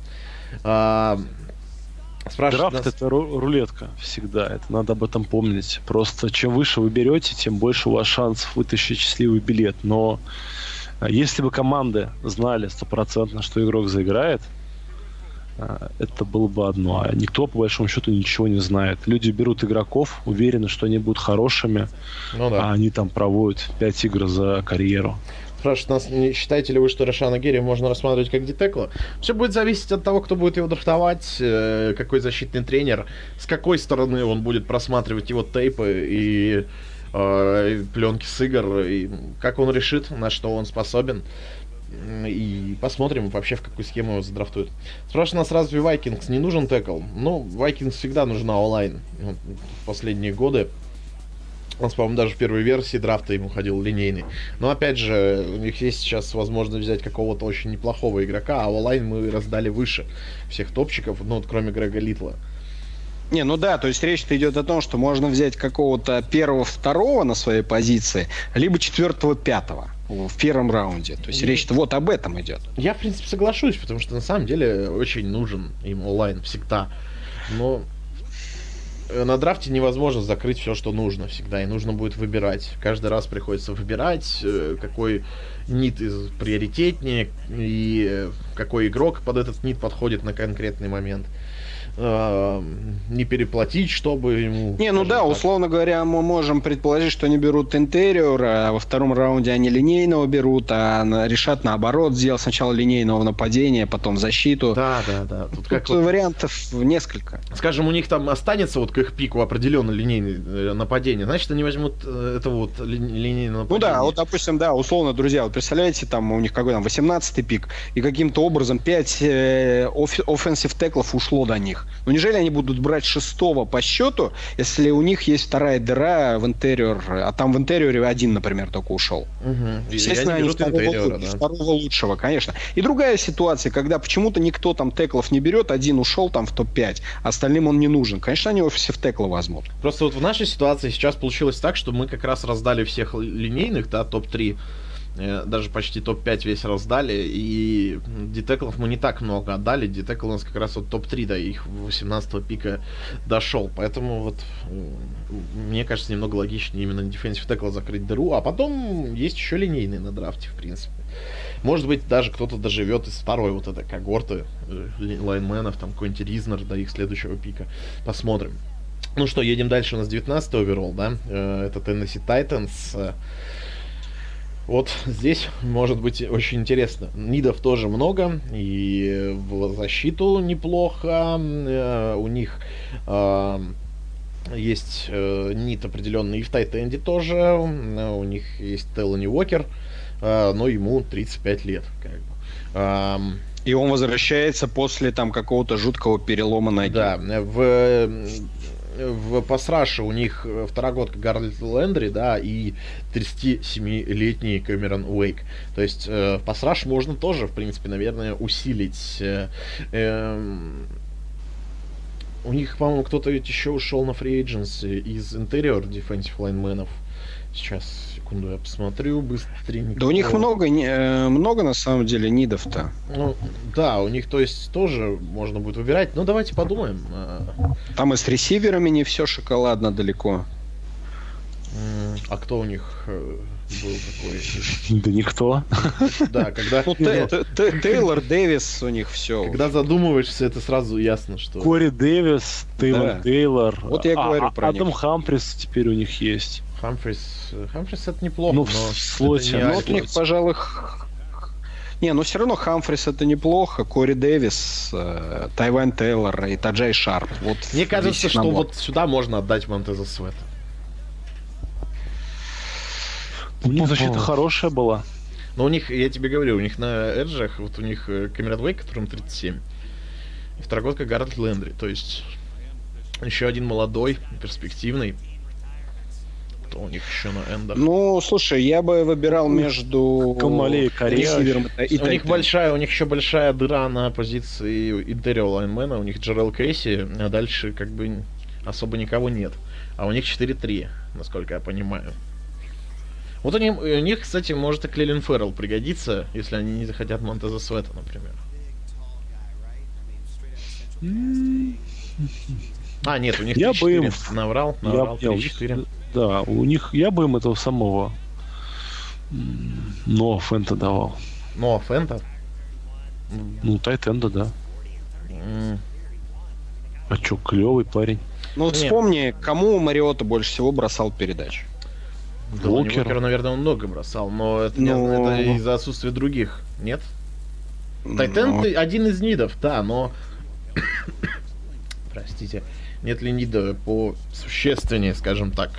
спрашивают Драфт нас- это ру- рулетка всегда, это надо об этом помнить. Просто чем выше вы берете, тем больше у вас шансов вытащить счастливый билет. Но а, если бы команды знали стопроцентно, что игрок заиграет, это было бы одно. А никто, по большому счету, ничего не знает. Люди берут игроков, уверены, что они будут хорошими, Ну да. а они там проводят 5 игр за карьеру. Спрашивают нас, не считаете ли вы, что Рошана Герри можно рассматривать как детекла? Все будет зависеть от того, кто будет его драфтовать, э, какой защитный тренер, с какой стороны он будет просматривать его тейпы и э, пленки с игр, и как он решит, на что он способен. И посмотрим вообще, в какую схему его задрафтуют. Спрашивают нас, разве Вайкингс не нужен текл? Ну, Вайкингс всегда нужна онлайн в последние годы. Он, по-моему, даже в первой версии драфта ему ходил линейный. Но, опять же, у них есть сейчас возможность взять какого-то очень неплохого игрока, а онлайн мы раздали выше всех топчиков, ну, вот, кроме Грега Литла. Не, ну да, то есть речь-то идет о том, что можно взять какого-то первого-второго на своей позиции, либо четвертого-пятого в первом раунде. То есть речь-то вот об этом идет. Я, в принципе, соглашусь, потому что на самом деле очень нужен им онлайн всегда. Но на драфте невозможно закрыть все, что нужно всегда, и нужно будет выбирать. Каждый раз приходится выбирать, э, какой нит из приоритетнее, и э, какой игрок под этот нит подходит на конкретный момент. Э, не переплатить, чтобы ему... Не, ну да, так. условно говоря, мы можем предположить, что они берут интерьер, а во втором раунде они линейного берут, а решат наоборот сделать сначала линейного нападения, потом защиту. Да, да, да. Тут, Тут как вот, вариантов несколько. Скажем, у них там останется вот к их пику определенно линейное э, нападение, значит, они возьмут э, это вот ли, линейное нападение. Ну да, вот, допустим, да, условно, друзья, вот представляете, там у них какой там 18-й пик, и каким-то образом 5 э, offensive tackle ов ушло до них. Ну неужели они будут брать шестого по счету, если у них есть вторая дыра в интерьер, а там в интерьере один, например, только ушел? Угу. Естественно, они второго, да. второго лучшего, конечно. И другая ситуация, когда почему-то никто там tackle ов не берет, один ушел там в топ-5, остальным он не нужен. Конечно, они его все в tackle ы возьмут. Просто вот в нашей ситуации сейчас получилось так, что мы как раз раздали всех линейных, да, топ-3 Э, даже почти топ-5 весь раздали, и детеклов мы не так много отдали, детекл у нас как раз вот топ-3 до их 18 пика дошел, поэтому вот мне кажется немного логичнее именно Defensive Tackle закрыть дыру, а потом есть еще линейные на драфте, в принципе. Может быть, даже кто-то доживет из второй вот этой когорты э, лайнменов, там какой-нибудь Ризнер до их следующего пика. Посмотрим. Ну что, едем дальше. У нас 19 оверолл, да? Э, это Tennessee Titans. Вот здесь может быть очень интересно. Нидов тоже много, и в защиту неплохо. Э, у них э, есть э, нит определенный и в Тайтенде тоже. У них есть Теллани Уокер, но ему 35 лет. Как бы. И он возвращается после там какого-то жуткого перелома ноги. Да, в в пасраше у них э, второгодка Гарлет Лендри, да, и 37-летний Кэмерон Уэйк. То есть э, пасраш можно тоже, в принципе, наверное, усилить. Э, э, у них, по-моему, кто-то ведь еще ушел на фри из интерьер дефенсив лайнменов. Сейчас секунду, я посмотрю быстренько. Да у них много, э, много на самом деле нидов-то. Ну, да, у них, то есть, тоже можно будет выбирать. Ну, давайте подумаем. А. Там и с ресиверами не все шоколадно далеко. А кто у них э, был такой? Да никто. Да, когда... Ну, Тейлор Дэвис у них все. Когда задумываешься, это сразу ясно, что... Кори Дэвис, Тейлор Тейлор. Вот я говорю а, про Адам Хамфрис теперь у них есть. Хамфрис, Хамфрис это неплохо, ну, но в слоте. Ну, вот у них, пожалуй, не, ну все равно Хамфрис это неплохо, Кори Дэвис, э, Тайван Тейлор и Таджай Шарп. Вот Мне кажется, что вот сюда можно отдать Монтеза Света. У них защита хорошая была. Но у них, я тебе говорю, у них на Эджах, вот у них Камерон Вейк, которому 37, и второгодка Гаррет Лендри, то есть еще один молодой, перспективный, кто у них еще на эндах? Ну, слушай, я бы выбирал между Камале и Ресивером и У них большая, у них еще большая дыра на позиции интерио лайнмена, у них Джерел Кейси, а дальше как бы особо никого нет. А у них 4-3, насколько я понимаю. Вот они, у них, кстати, может и Клелин Феррелл пригодится, если они не захотят Монтеза Света, например. А, нет, у них я бы им... наврал, наврал, я 3-4. Да, у них я бы им этого самого но Фента давал. Но Фента? Ну, Тайтенда, да. Mm. А чё, клевый парень. Ну вот вспомни, кому Мариота больше всего бросал передач? Да, Уокер. Уокер, наверное, он много бросал, но это, но... это из-за отсутствия других, нет? Тайтен но... один из нидов, да, но... Простите. Нет ли нида по существеннее, скажем так,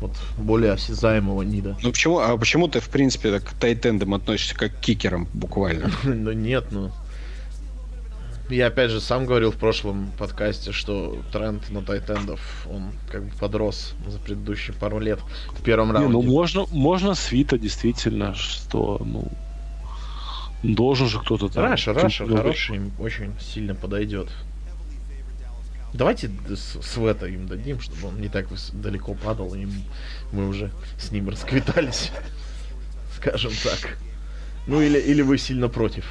вот более осязаемого нида? Ну почему, а почему ты, в принципе, к тайтендам относишься как к кикерам буквально? ну нет, ну... Я опять же сам говорил в прошлом подкасте, что тренд на тайтендов, он как бы подрос за предыдущие пару лет в первом раунде. Не, ну можно, можно свита действительно, что, ну, должен же кто-то там. Rusher, rusher хороший, очень сильно подойдет. Давайте Света им дадим, чтобы он не так далеко падал, и мы уже с ним расквитались. Скажем так. Ну или, или вы сильно против.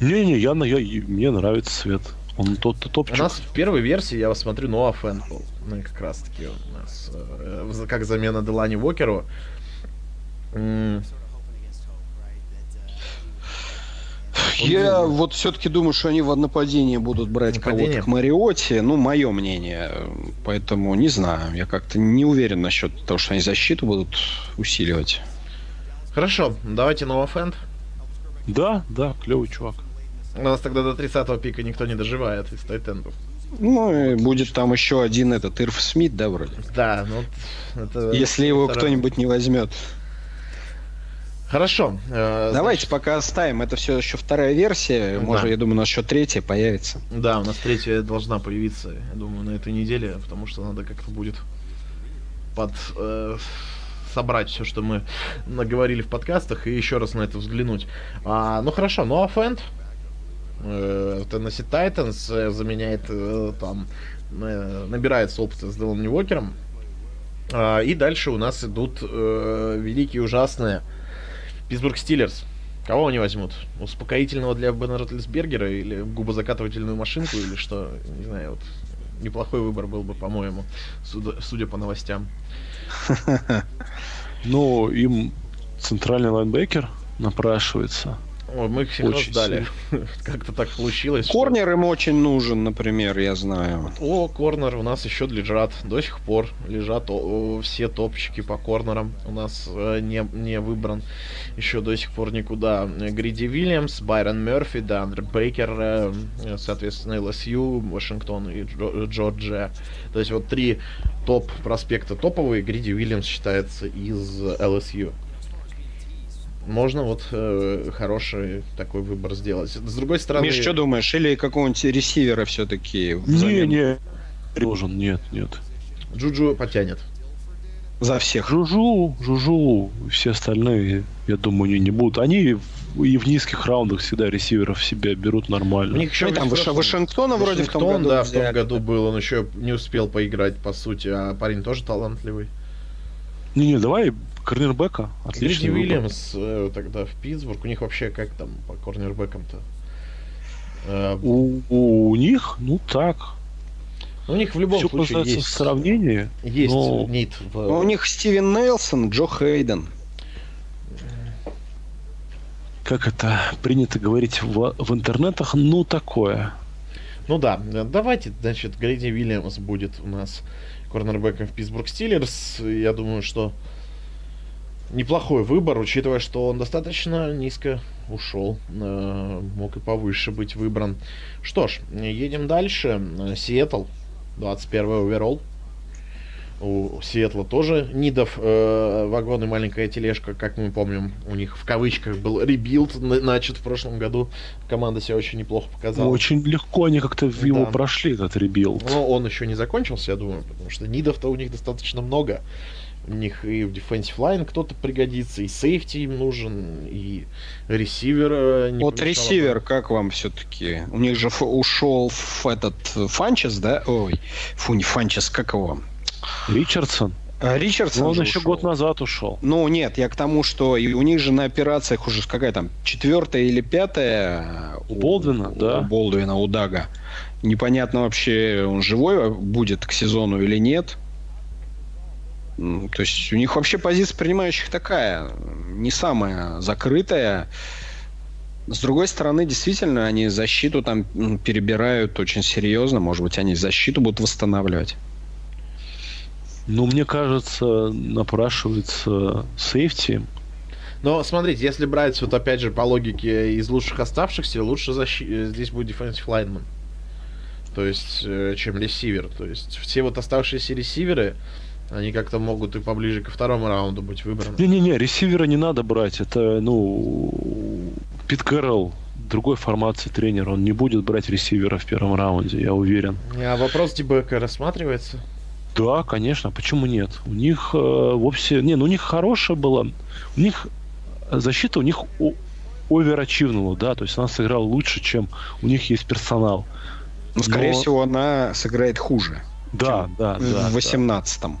Не-не, я, я, мне нравится Свет. Он тот то топчик. У нас в первой версии, я вас смотрю, Ноа Фэн был. Ну, как раз таки у нас, э, как замена Делани Вокеру. Я вот все-таки думаю, что они в нападении будут брать кого-то к Мариоте. Ну, мое мнение. Поэтому не знаю. Я как-то не уверен насчет того, что они защиту будут усиливать. Хорошо, давайте Новофенд. Да, да, клевый чувак. У нас тогда до 30-го пика никто не доживает из тайтендов. Ну, и будет там еще один этот Ирф Смит, да, вроде? Да, ну... Это Если его кто-нибудь не возьмет. Хорошо. Э, Давайте значит... пока оставим. Это все еще вторая версия. Да. Может, я думаю, у нас еще третья появится. Да, у нас третья должна появиться, я думаю, на этой неделе, потому что надо как-то будет под э, собрать все, что мы наговорили в подкастах, и еще раз на это взглянуть. А, ну хорошо, ну а Фэнд, Titans э, заменяет э, там, э, набирает опыта с Делом Уокером. А, и дальше у нас идут э, великие ужасные Питтсбург Стиллерс. Кого они возьмут? Успокоительного для Бена Ротлисбергера или губозакатывательную машинку или что? Не знаю, вот неплохой выбор был бы, по-моему, судя по новостям. Ну, им центральный лайнбекер напрашивается. О, мы их всегда очень ждали. Как-то так получилось. Корнер что... им очень нужен, например, я знаю. О, корнер у нас еще лежат. До сих пор лежат о, о, все топчики по корнерам. У нас э, не, не выбран еще до сих пор никуда. Гриди Вильямс, Байрон Мерфи, Дандер Бейкер, э, соответственно, ЛСЮ, Вашингтон и Джо, Джорджия. То есть вот три топ проспекта топовые. Гриди Вильямс считается из ЛСЮ можно вот э, хороший такой выбор сделать. С другой стороны... Миш, что думаешь? Или какого-нибудь ресивера все-таки? Не, не. Должен, нет, нет. Джуджу потянет. За всех. Жужу, Жужу, все остальные, я думаю, не, не будут. Они и в низких раундах всегда ресиверов себе берут нормально. У них еще ну, там Вашингтона, Вашингтона вроде в том году да, в том году был, он еще не успел поиграть, по сути, а парень тоже талантливый. Не-не, давай корнербека. Отлично. Уильямс э, тогда в Питтсбург. У них вообще как там по корнербекам-то? Э, у, у них, ну так. У них в любом Все случае есть сравнение. Есть но... нит. В... У них Стивен Нейлсон, Джо Хейден. Как это принято говорить в, в интернетах, ну такое. Ну да, давайте, значит, Грейди Уильямс будет у нас корнербеком в Питтсбург Стиллерс. Я думаю, что неплохой выбор, учитывая, что он достаточно низко ушел. Э, мог и повыше быть выбран. Что ж, едем дальше. Сиэтл, 21 overall. У Сиэтла тоже need ов э, вагон и маленькая тележка, как мы помним, у них в кавычках был rebuild начат в прошлом году. Команда себя очень неплохо показала. Очень легко они как-то да. его прошли, этот rebuild. Но он еще не закончился, я думаю, потому что need ов-то у них достаточно много. У них и в defensive line кто-то пригодится, и сейфти им нужен, и ресивер. Э, вот ресивер, как вам все-таки? У них же ушел в этот Фанчес, да? Ой, фу, не Фанчес, как его? Ричардсон. А, Ричардсон. он еще ушел. год назад ушел. Ну нет, я к тому, что и у них же на операциях уже какая там четвертая или пятая у Болдвина, у, да. У Болдвина, у Дага. Непонятно вообще, он живой будет к сезону или нет. То есть у них вообще позиция принимающих такая, не самая закрытая. С другой стороны, действительно, они защиту там перебирают очень серьезно. Может быть, они защиту будут восстанавливать. Ну, мне кажется, напрашивается сейфти. Но смотрите, если брать вот опять же по логике из лучших оставшихся, лучше защи... здесь будет defensive lineman. То есть, э, чем ресивер. То есть, все вот оставшиеся ресиверы, они как-то могут и поближе ко второму раунду быть выбраны. Не-не-не, ресивера не надо брать. Это, ну, Пит Кэрролл, другой формации тренер. Он не будет брать ресивера в первом раунде, я уверен. А вопрос Дебека рассматривается? Да, конечно, почему нет? У них э, вовсе... Не, ну у них хорошая была. У них защита у них оверачивнула, да, то есть она сыграла лучше, чем у них есть персонал. Но, скорее Но... всего, она сыграет хуже. Да, да, да. В 18-м. Да.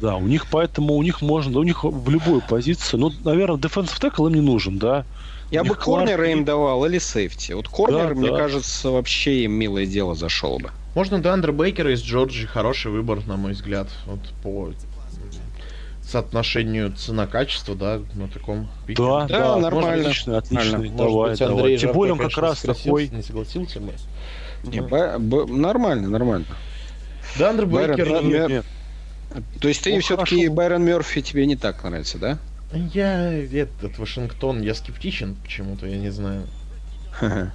Да, у них поэтому у них можно, да, у них в любую позицию, ну, наверное, defensive tackle им не нужен, да. Я бы корнера им давал или сейфти. Вот корнер, да, мне да. кажется, вообще им милое дело зашел бы. Можно Дандер Бейкера из Джорджии, хороший выбор, на мой взгляд, вот по соотношению цена-качество, да, на таком пике. Да, да, да нормально. Отлично, отлично. Нормально. Давай, быть, давай. Тем более он как раз такой... Не согласился бы. Не, б, б, нормально, нормально. Деандре Бейкер... Нет, нет. То есть ты все-таки Байрон Мерфи тебе не так нравится, да? Я этот Вашингтон, я скептичен почему-то, я не знаю.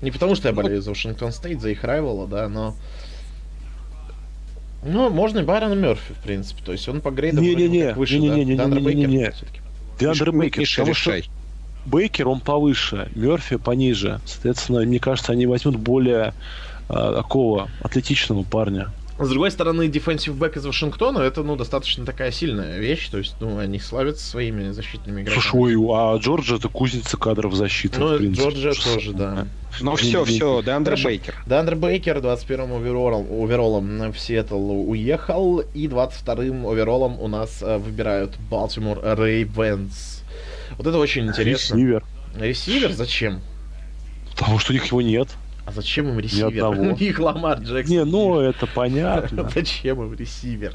Не потому что я болею за Вашингтон Стейт, за их rival а, да, но ну, можно и Байрона Мерфи, в принципе. То есть он по grade ам не-не-не, выше, не, не, не, да? не, не, не, не, не. Деандре Бейкер, потому что Бейкер, он повыше, Мерфи пониже. Соответственно, мне кажется, они возьмут более а, такого атлетичного парня. С другой стороны, defensive back из Вашингтона это, ну, достаточно такая сильная вещь. То есть, ну, они славятся своими защитными игроками. Слушай, а Джорджия это кузница кадров защиты. Ну, Джорджия тоже, да. Ну, все, все, Деандре Бейкер. Деандре Бейкер 21-м overall ом, overall ом в Сиэтл уехал. И 22-м overall ом у нас э, выбирают Балтимор Рейвенс. Вот это очень интересно. Ресивер. Ресивер? Зачем? Потому что у них его нет. А зачем им ресивер? У них Ламар Джексон. Не, ну это понятно. зачем им ресивер?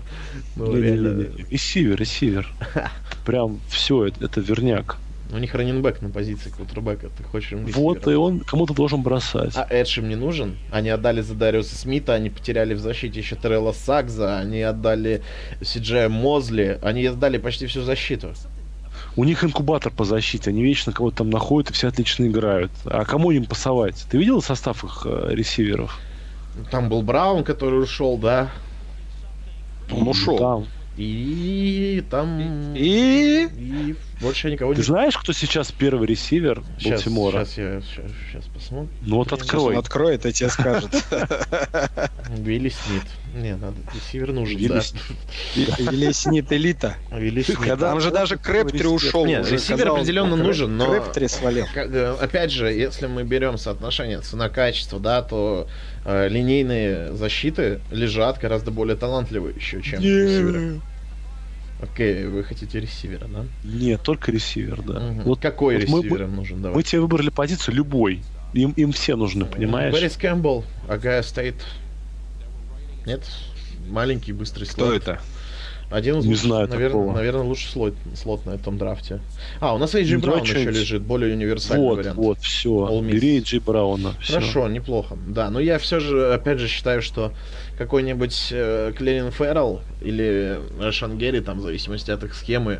Ну, не, реально... не, не. Ресивер, ресивер. Прям все, это, это верняк. У них раненбэк на позиции квотербека. Ты хочешь им Вот, и он кому-то должен бросать. А Эдж им не нужен? Они отдали за Дариуса Смита, они потеряли в защите еще Трелла Сакза, они отдали Сиджея Мозли, они отдали почти всю защиту. У них инкубатор по защите, они вечно кого-то там находят и все отлично играют. А кому им пасовать? Ты видел состав их э, ресиверов? Там был Браун, который ушел, да? Он ушел. Там. И там... И... и больше никого Ты не... знаешь, кто сейчас первый ресивер сейчас, Балтимора? Сейчас я сейчас, сейчас посмотрю. Ну вот открой. Он откроет, и тебе скажет. Вилли Смит. Не, надо ресивер нужен, Вилли, да. Вилли Смит элита. Вилли Смит. Там же даже Крэптри ушел. Нет, ресивер определенно нужен, но... Крэптри свалил. Э, опять же, если мы берем соотношение цена-качество, да, то э, линейные защиты лежат гораздо более талантливые еще, чем ресиверы. Окей, вы хотите ресивера, да? Нет, только ресивер, да. Угу. Вот какой вот ресивер мы, нужен? Давай. Мы тебе выбрали позицию любой. Им, им все нужны, понимаешь? Борис Кэмпбелл, Агая стоит. Нет? Маленький, быстрый Кто слот. это? Один из не лучших, знаю наверное, такого. наверное, лучший слот, слот на этом драфте. А, у нас Эйджи Браун еще лежит, более универсальный вот, вариант. Вот, все. Бери Эйджи Брауна. Все. Хорошо, неплохо. Да, но я все же, опять же, считаю, что какой-нибудь э, Клерин Феррелл или Шан Герри, там, в зависимости от их схемы,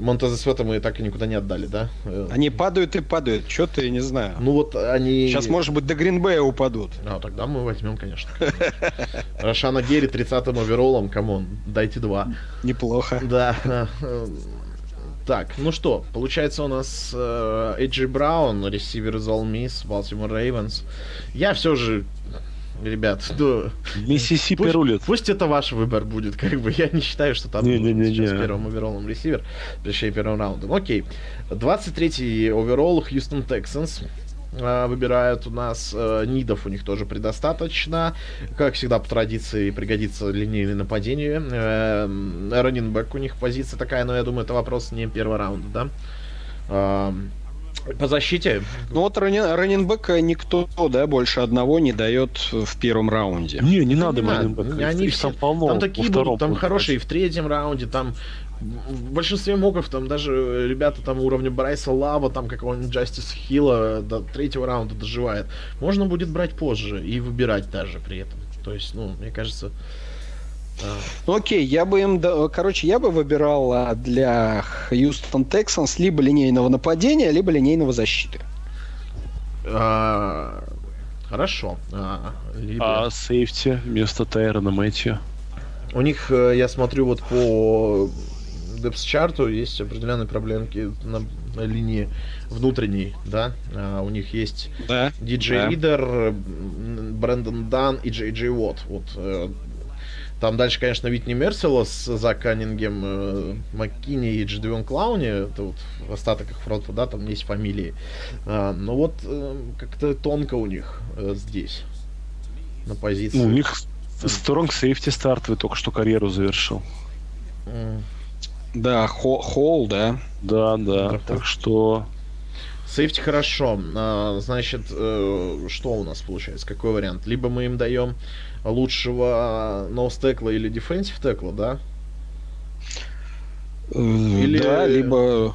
Монтезе Света мы так и никуда не отдали, да? Они падают и падают. Что ты, не знаю. Ну вот они... Сейчас, может быть, до Гринбея упадут. А, тогда мы возьмем, конечно. Рашана Гэри 30-м overall ом, come on, дайте два. Неплохо. Да. Так, ну что, получается у нас э, Эйджи Браун, ресивер из Ole Miss, Baltimore Ravens. Я все же ребят, ну... Миссисипи пусть, рулит. Пусть это ваш выбор будет, как бы. Я не считаю, что там не, не, не, сейчас не. первым overall ом ресивер, точнее первым раундом. Окей. 23-й оверолл Хьюстон Тексанс выбирают у нас. Э, нидов у них тоже предостаточно. Как всегда, по традиции пригодится линейное нападение. Раннинбэк у них позиция такая, но я думаю, это вопрос не первого раунда, да? Э, по защите? Ну вот раненбека никто, да, больше одного не дает в первом раунде. Не, не надо раненбека. Они все, там полно. Там такие будут, там хорошие и в третьем раунде, там в большинстве моков там даже ребята там уровня Брайса Лава, там какого-нибудь Джастис Хилла до третьего раунда доживает. Можно будет брать позже и выбирать даже при этом. То есть, ну, мне кажется, Ну окей, я бы им, короче, я бы выбирал а, для Хьюстон Тексанс либо линейного нападения, либо линейного защиты. А, хорошо. А, либо... а сейфти вместо Тайрона Мэтью? У них, э, я смотрю, вот по депс-чарту есть определенные проблемки на, линии внутренней, да. А, у них есть да, Диджей да. Ридер, Брэндон Дан и Джей Джей Уотт. Вот э, там дальше, конечно, Витни Мерсилос, Зак Каннингем, э, Маккини и Джидвион Клауни, это вот в остаток их фронта, да, там есть фамилии. А, но вот э, как-то тонко у них э, здесь, на позиции. Ну, у них strong safety стартовый только что карьеру завершил. Да, Холл, да. Да, да. Так что safety хорошо. А, значит, э, что у нас получается? Какой вариант? Либо мы им даем лучшего nose tackle а или defensive tackle а, да? Э, или... Да, либо...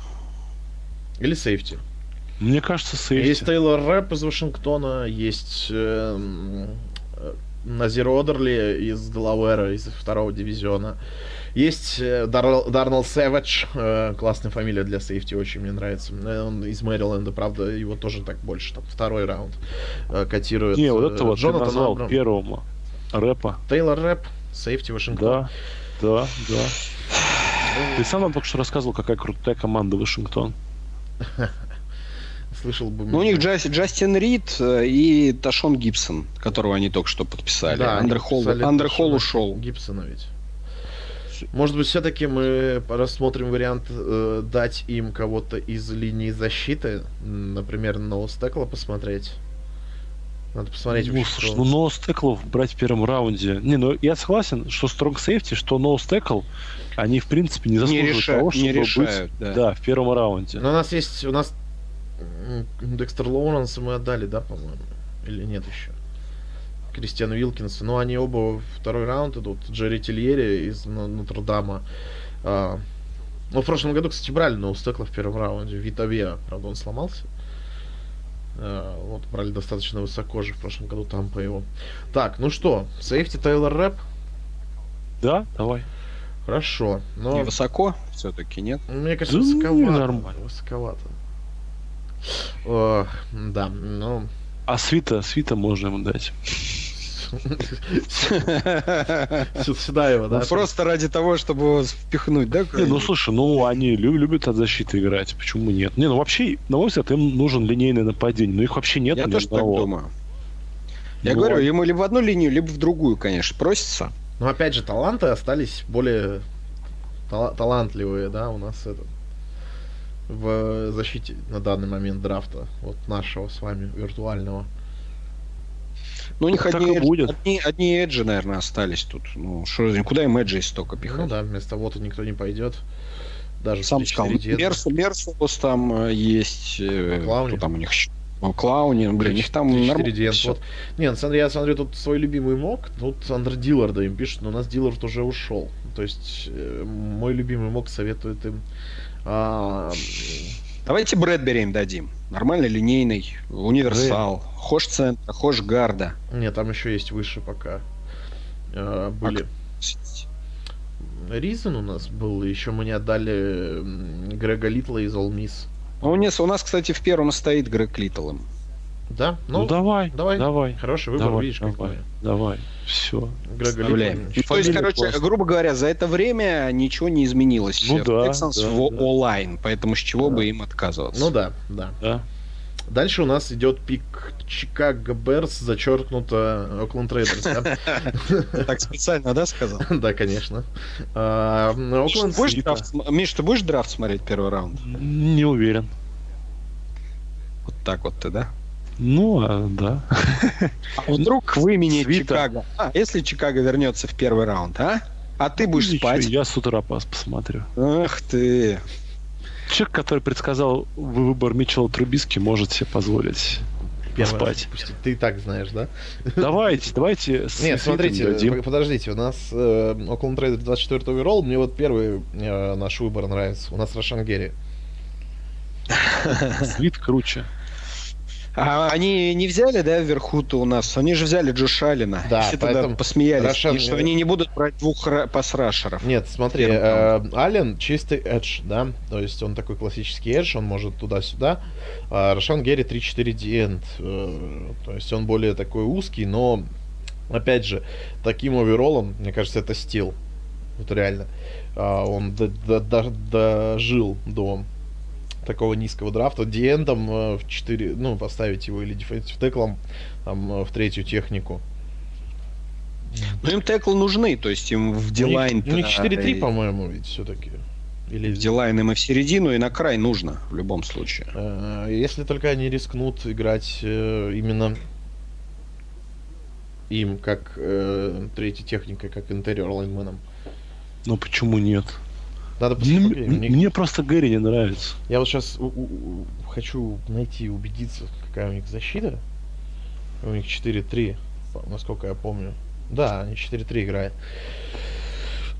Или safety. Мне кажется, safety. Есть Тейлор Рэп из Вашингтона, есть э, Назир Одерли из Делавера, из второго дивизиона. Есть э, Дар, Дарнелл Сэвидж, э, классная фамилия для safety, очень мне нравится. Он из Мэриленда, правда, его тоже так больше, там, второй раунд э, котирует. Не, вот это вот Джонатан ты назвал Абрам. первому Рэпа. Тейлор Рэп, safety Вашингтон. Да, да, да. Ты сам нам только что рассказывал, какая крутая команда Вашингтон. Слышал бы. Ну, у них Джас, Джастин Рид э, и Ташон Гибсон, которого они только что подписали. Да, Андер Холл, Андер Холл ушел. Гибсона ведь. Может быть, все-таки мы рассмотрим вариант э, дать им кого-то из линии защиты, например, Ноустекла посмотреть. Надо посмотреть. Ну, слушай, ну ноустеклов брать в первом раунде. Не, ну я согласен, что стронг сейфти, что ноустекл, они в принципе не заслуживают не решают, того, чтобы не решают, быть да. да, в первом раунде. Но у нас есть, у нас Декстер Лоуренса мы отдали, да, по-моему? Или нет еще? Кристиан Вилкинс. Но они оба второй раунд идут. Джерри Тильери из Нотр-Дама. А, ну, в прошлом году, кстати, брали но Стекла в первом раунде. Витаве, правда, он сломался. А, вот, брали достаточно высоко же в прошлом году там по его. Так, ну что, сейфти Тейлор Рэп? Да, давай. Хорошо. Но... Не высоко все-таки, нет? Мне кажется, да, высоковато. Нормально. Высоковато. О, да, ну... А свита, свита можно ему дать. Сюда его, да? Ну, просто ради того, чтобы его впихнуть, да? Не, ну слушай, ну они любят от защиты играть, почему нет? Не, ну вообще, на мой взгляд, им нужен линейное нападение, но их вообще нет. Я тоже так думаю. Я говорю, ему либо в одну линию, либо в другую, конечно, просится. Но опять же, таланты остались более талантливые, да, у нас этот в защите на данный момент драфта, вот нашего с вами виртуального. Ну, у них одни, эдж, будет. Одни, одни эджи, наверное, остались тут. Ну, что, куда им эджи столько пихать? Ну да, вместо вот никто не пойдет. Даже Сам сказал, Мерс, Мерсус там э, есть. Э, Клауни. Кто там у них еще? Ну, Клауни, блин, у них там нормально. Вот. Не, ну, я смотрю, тут свой любимый мок, тут Андер Дилларда им пишут, но у нас Диллард уже ушел. То есть э, мой любимый мок советует им а, Давайте Брэдбери им дадим. Нормальный линейный, универсал, хош центра, хош гарда. Нет, там еще есть выше пока. А, были. Ризен у нас был, еще мы не отдали Грега Литла из Ole Miss. у нас, у нас, кстати, в первом стоит Грег Литлом. Да? Ну, ну давай, давай. Давай. Хороший выбор, давай, видишь, давай, какой. Давай, все. Вставляем. То есть, короче, классно. грубо говоря, за это время ничего не изменилось ну, да, Texans да, в да. O-line, поэтому с чего да. бы им отказываться? Ну да, да. да. Дальше у нас идет пик Чикаго Берс, зачеркнуто Окленд Рейдерс. Так специально, да, сказал? Да, конечно. А, Миш, ты будешь драфт смотреть первый раунд? Не уверен. Вот так вот ты, да? Ну, а, да. А вдруг выменить Чикаго? А, если Чикаго вернется в первый раунд, а? А ты будешь Ничего, спать? Я с утра пас посмотрю. Ах ты. Человек, который предсказал выбор Митчелла Трубиски, может себе позволить поспать. Ты и так знаешь, да? Давайте, давайте. Нет, смотрите, дадим. подождите, у нас э, Oakland Raiders 24 оверолл, мне вот первый э, наш выбор нравится. У нас Рошан Герри. Свит круче. А они не взяли, да, вверху-то у нас? Они же взяли Джоша Аллена. Да, Все поэтому тогда посмеялись, и что они не будут брать двух ра- пас-рашеров. Нет, смотри, э, Аллен чистый эдж, да, то есть он такой классический эдж, он может туда-сюда. А Рошан Герри 3-4 диэнд, э, то есть он более такой узкий, но, опять же, таким оверолом, мне кажется, это стил. Вот реально. А, он д- д- д- дожил до такого низкого драфта. Диэндом э, в 4, ну, поставить его или дефенсив теклом там, э, в третью технику. Ну, им теклы нужны, то есть им в дилайн... У них, у них 4-3, по-моему, ведь все-таки. Или В дилайн им и в середину, и на край нужно, в любом случае. Э, Если только они рискнут играть именно им как третьей техникой, как интерьер лайнменом. Ну почему нет? Надо Мне, посмотреть. у них- мне просто Гэри не нравится. Я вот сейчас хочу найти и убедиться, какая у них защита. У них 4-3, по- насколько я помню. Да, они 4-3 играют.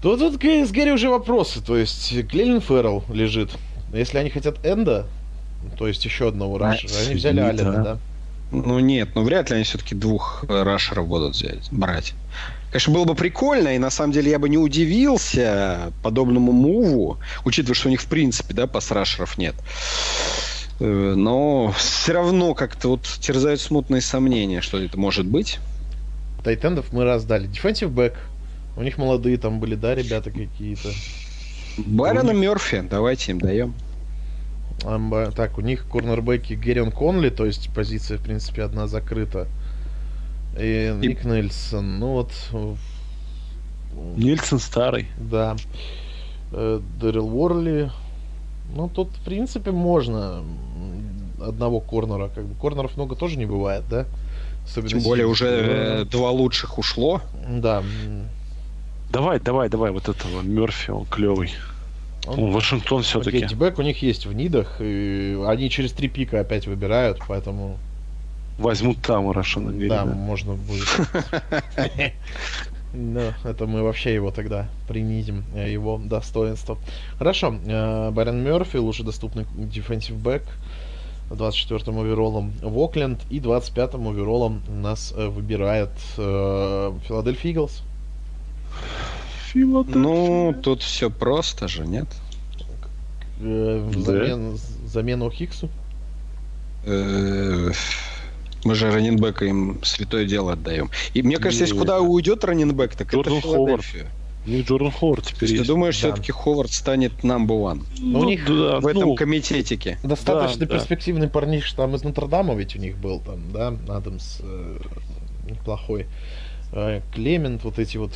То тут к- с Гэри уже вопросы. То есть Клелин Феррell лежит. Если они хотят Энда, то есть еще одного рашера, они взяли да. Аллена, да? Ну нет, ну вряд ли они все-таки двух рашеров будут взять, брать. Конечно, было бы прикольно, и на самом деле я бы не удивился подобному муву, учитывая, что у них в принципе, да, пас-рашеров нет. Э, Но все равно как-то вот терзают смутные сомнения, что это может быть. Tight end ов мы раздали. Defensive back. У них молодые там были, да, ребята какие-то. Байрона Мерфи, давайте им даем. Так, у них корнербеки Геррион Конли, то есть позиция, в принципе, одна закрыта. И Ник Нельсон, ну вот, Нильсон старый. да. Э, Дэрил Уорли. Ну, тут, в принципе, можно одного корнера. Как бы корнеров много тоже не бывает, да? Особенно Тем более уже э, два лучших ушло. Да. Давай, давай, давай, вот этого Мерфи, он клевый. он- Он Вашингтон все-таки. Окей, D-back у них есть в need ах, и они через три пика опять выбирают, поэтому Возьмут там Рашана Гэри. да, да. можно будет. Да, это мы вообще его тогда принизим, э, его достоинство. Хорошо, э, Байрон Мерфи, лучше доступный defensive back, 24-м оверолом в Окленд и 25-м оверолом нас э, выбирает Филадельфия Иглс. Филадельфия. Ну, тут все просто же, нет? Да. взамен- замену Хиксу. Мы же раненбека им святое дело отдаем. И мне кажется, если Не. куда уйдет раненбек, так Джордан это Филадельфия. У них Джордан Ховард То теперь есть ты думаешь, Да. все-таки Ховард станет number one Ну, у них да, в этом ну, комитетике? Достаточно да. перспективный парниш там из Нотр-Дама ведь у них был там, да, Адамс э, неплохой. Э, Клемент, вот эти вот.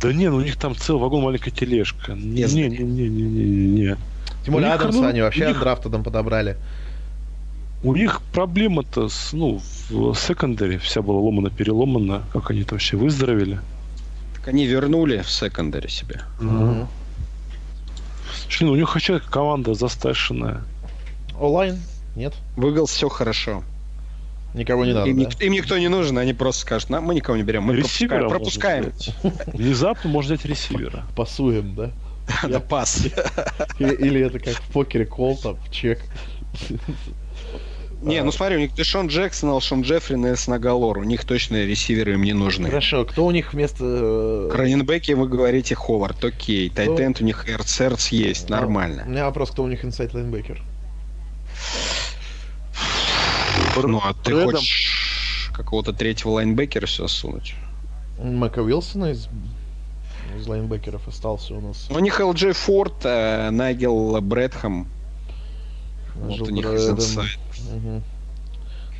Да не, ну у них там целый вагон маленькая тележка. Не, не, не, не, не, не, не. Тем более Адамса ну, они вообще них- там подобрали. У них проблема-то с, ну, в секондаре вся была ломана-переломана. Как они там вообще выздоровели. Так они вернули в секондаре себе. Мгм. Слушай, ну у них хотя команда засташенная. Онлайн? Нет? В Eagles все хорошо. Никого не надо, им, да? ник- им никто не нужен, они просто скажут, «На, мы никого не берем, мы Ресивера пропускаем. пропускаем. Внезапно можно взять ресивера. Пасуем, да? Да, пас. Или, или это как в покере кол, там, чек. Не, ну смотри, у них Дэшон Джексон, Алшон Джеффри, Нелсон Агалор. У них точно ресиверы им не нужны. Хорошо, кто у них вместо... э, Раненбеки вы говорите Ховард, окей. Тайтенд у них Эрцерц есть, У нормально. меня вопрос, кто у них инсайд лайнбекер? Ну, а ты хочешь какого-то третьего лайнбекера все сунуть? Мака Уилсона из, из лайнбекеров остался у нас. У них ЛД Форд, э, Найгел Брэдхэм. Вот у них Брэдом. инсайд. Мгм.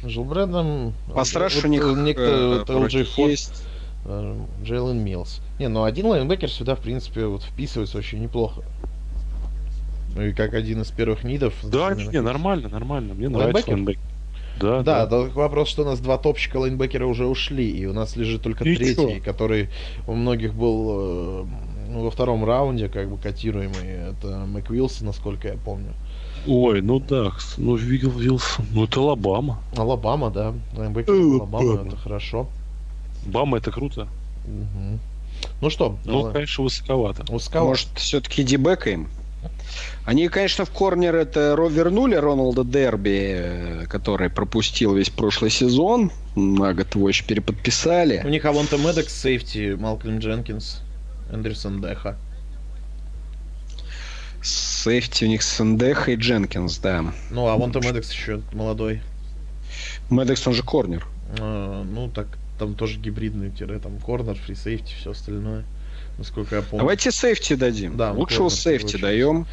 Жил Брэдом. Постраш Вот, у них э, Некто э, вот вроде LJ Форд, есть. э, Джейлен Милс. Не, ну один лайнбекер сюда, в принципе, вот вписывается очень неплохо. Ну и как один из первых need ов. Да, не, нормально, нормально. Мне нравится Лайнбекер? Да, Да, да. только вопрос, что у нас два топчика лайнбекера уже ушли, и у нас лежит только И третий, чё? который у многих был э, ну, во втором раунде, как бы котируемый. Это Мэк Уилсон, насколько я помню. Ой, ну да, ну видел Вилсон. Ну это Алабама. Алабама, да. Лайнбекер Алабамы, Алабама. это хорошо. Бама это круто. Ну что, Ну, Алла- конечно, высоковато. Скала- Может, все-таки D-back а им? Они, конечно, в корнер это вернули Роналда Дерби, э, который пропустил весь прошлый сезон. На год его еще переподписали. У них Авонта Медекс, safety, Малкольм Дженкинс, Эндерсон Деха. Safety у них Сендеха и Дженкинс, да. Ну, а Авонта Медекс еще молодой. Медекс, он же корнер. А, ну, так, там тоже гибридный тире, там корнер, фри сейфти, все остальное. Насколько я помню. Давайте сейфти дадим. Да, Лучшего сейфти даем.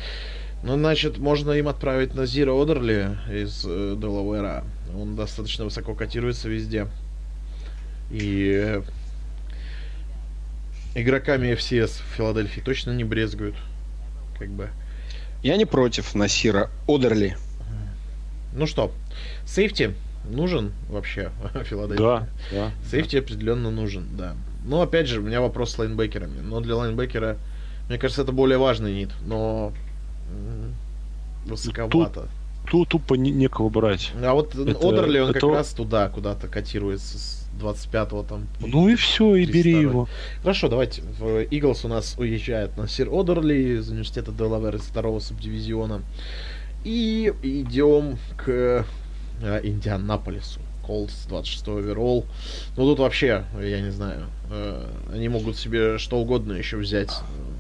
Ну, значит, можно им отправить на Зиро Одерли из э, Делавера. Он достаточно высоко котируется везде. И э, игроками FCS в Филадельфии точно не брезгуют. Как бы. Я не против Насира Одерли. Ну что, сейфти нужен вообще Филадельфии? Да, да. Сейфти да. определенно нужен, да. Но опять же, у меня вопрос с лайнбекерами. Но для лайнбекера, мне кажется, это более важный нит. Но высоковато. Тут, тут тупо не, некого брать. А вот это, Одерли, он это... как раз туда куда-то котируется с 25-го там. Ну и все, и бери его. Хорошо, давайте. В Иглс у нас уезжает на Сир Одерли из университета Делавер из второго субдивизиона. И идем к э, Индианаполису. Колдс, 26 оверолл. Ну тут вообще, я не знаю, э, они могут себе что угодно еще взять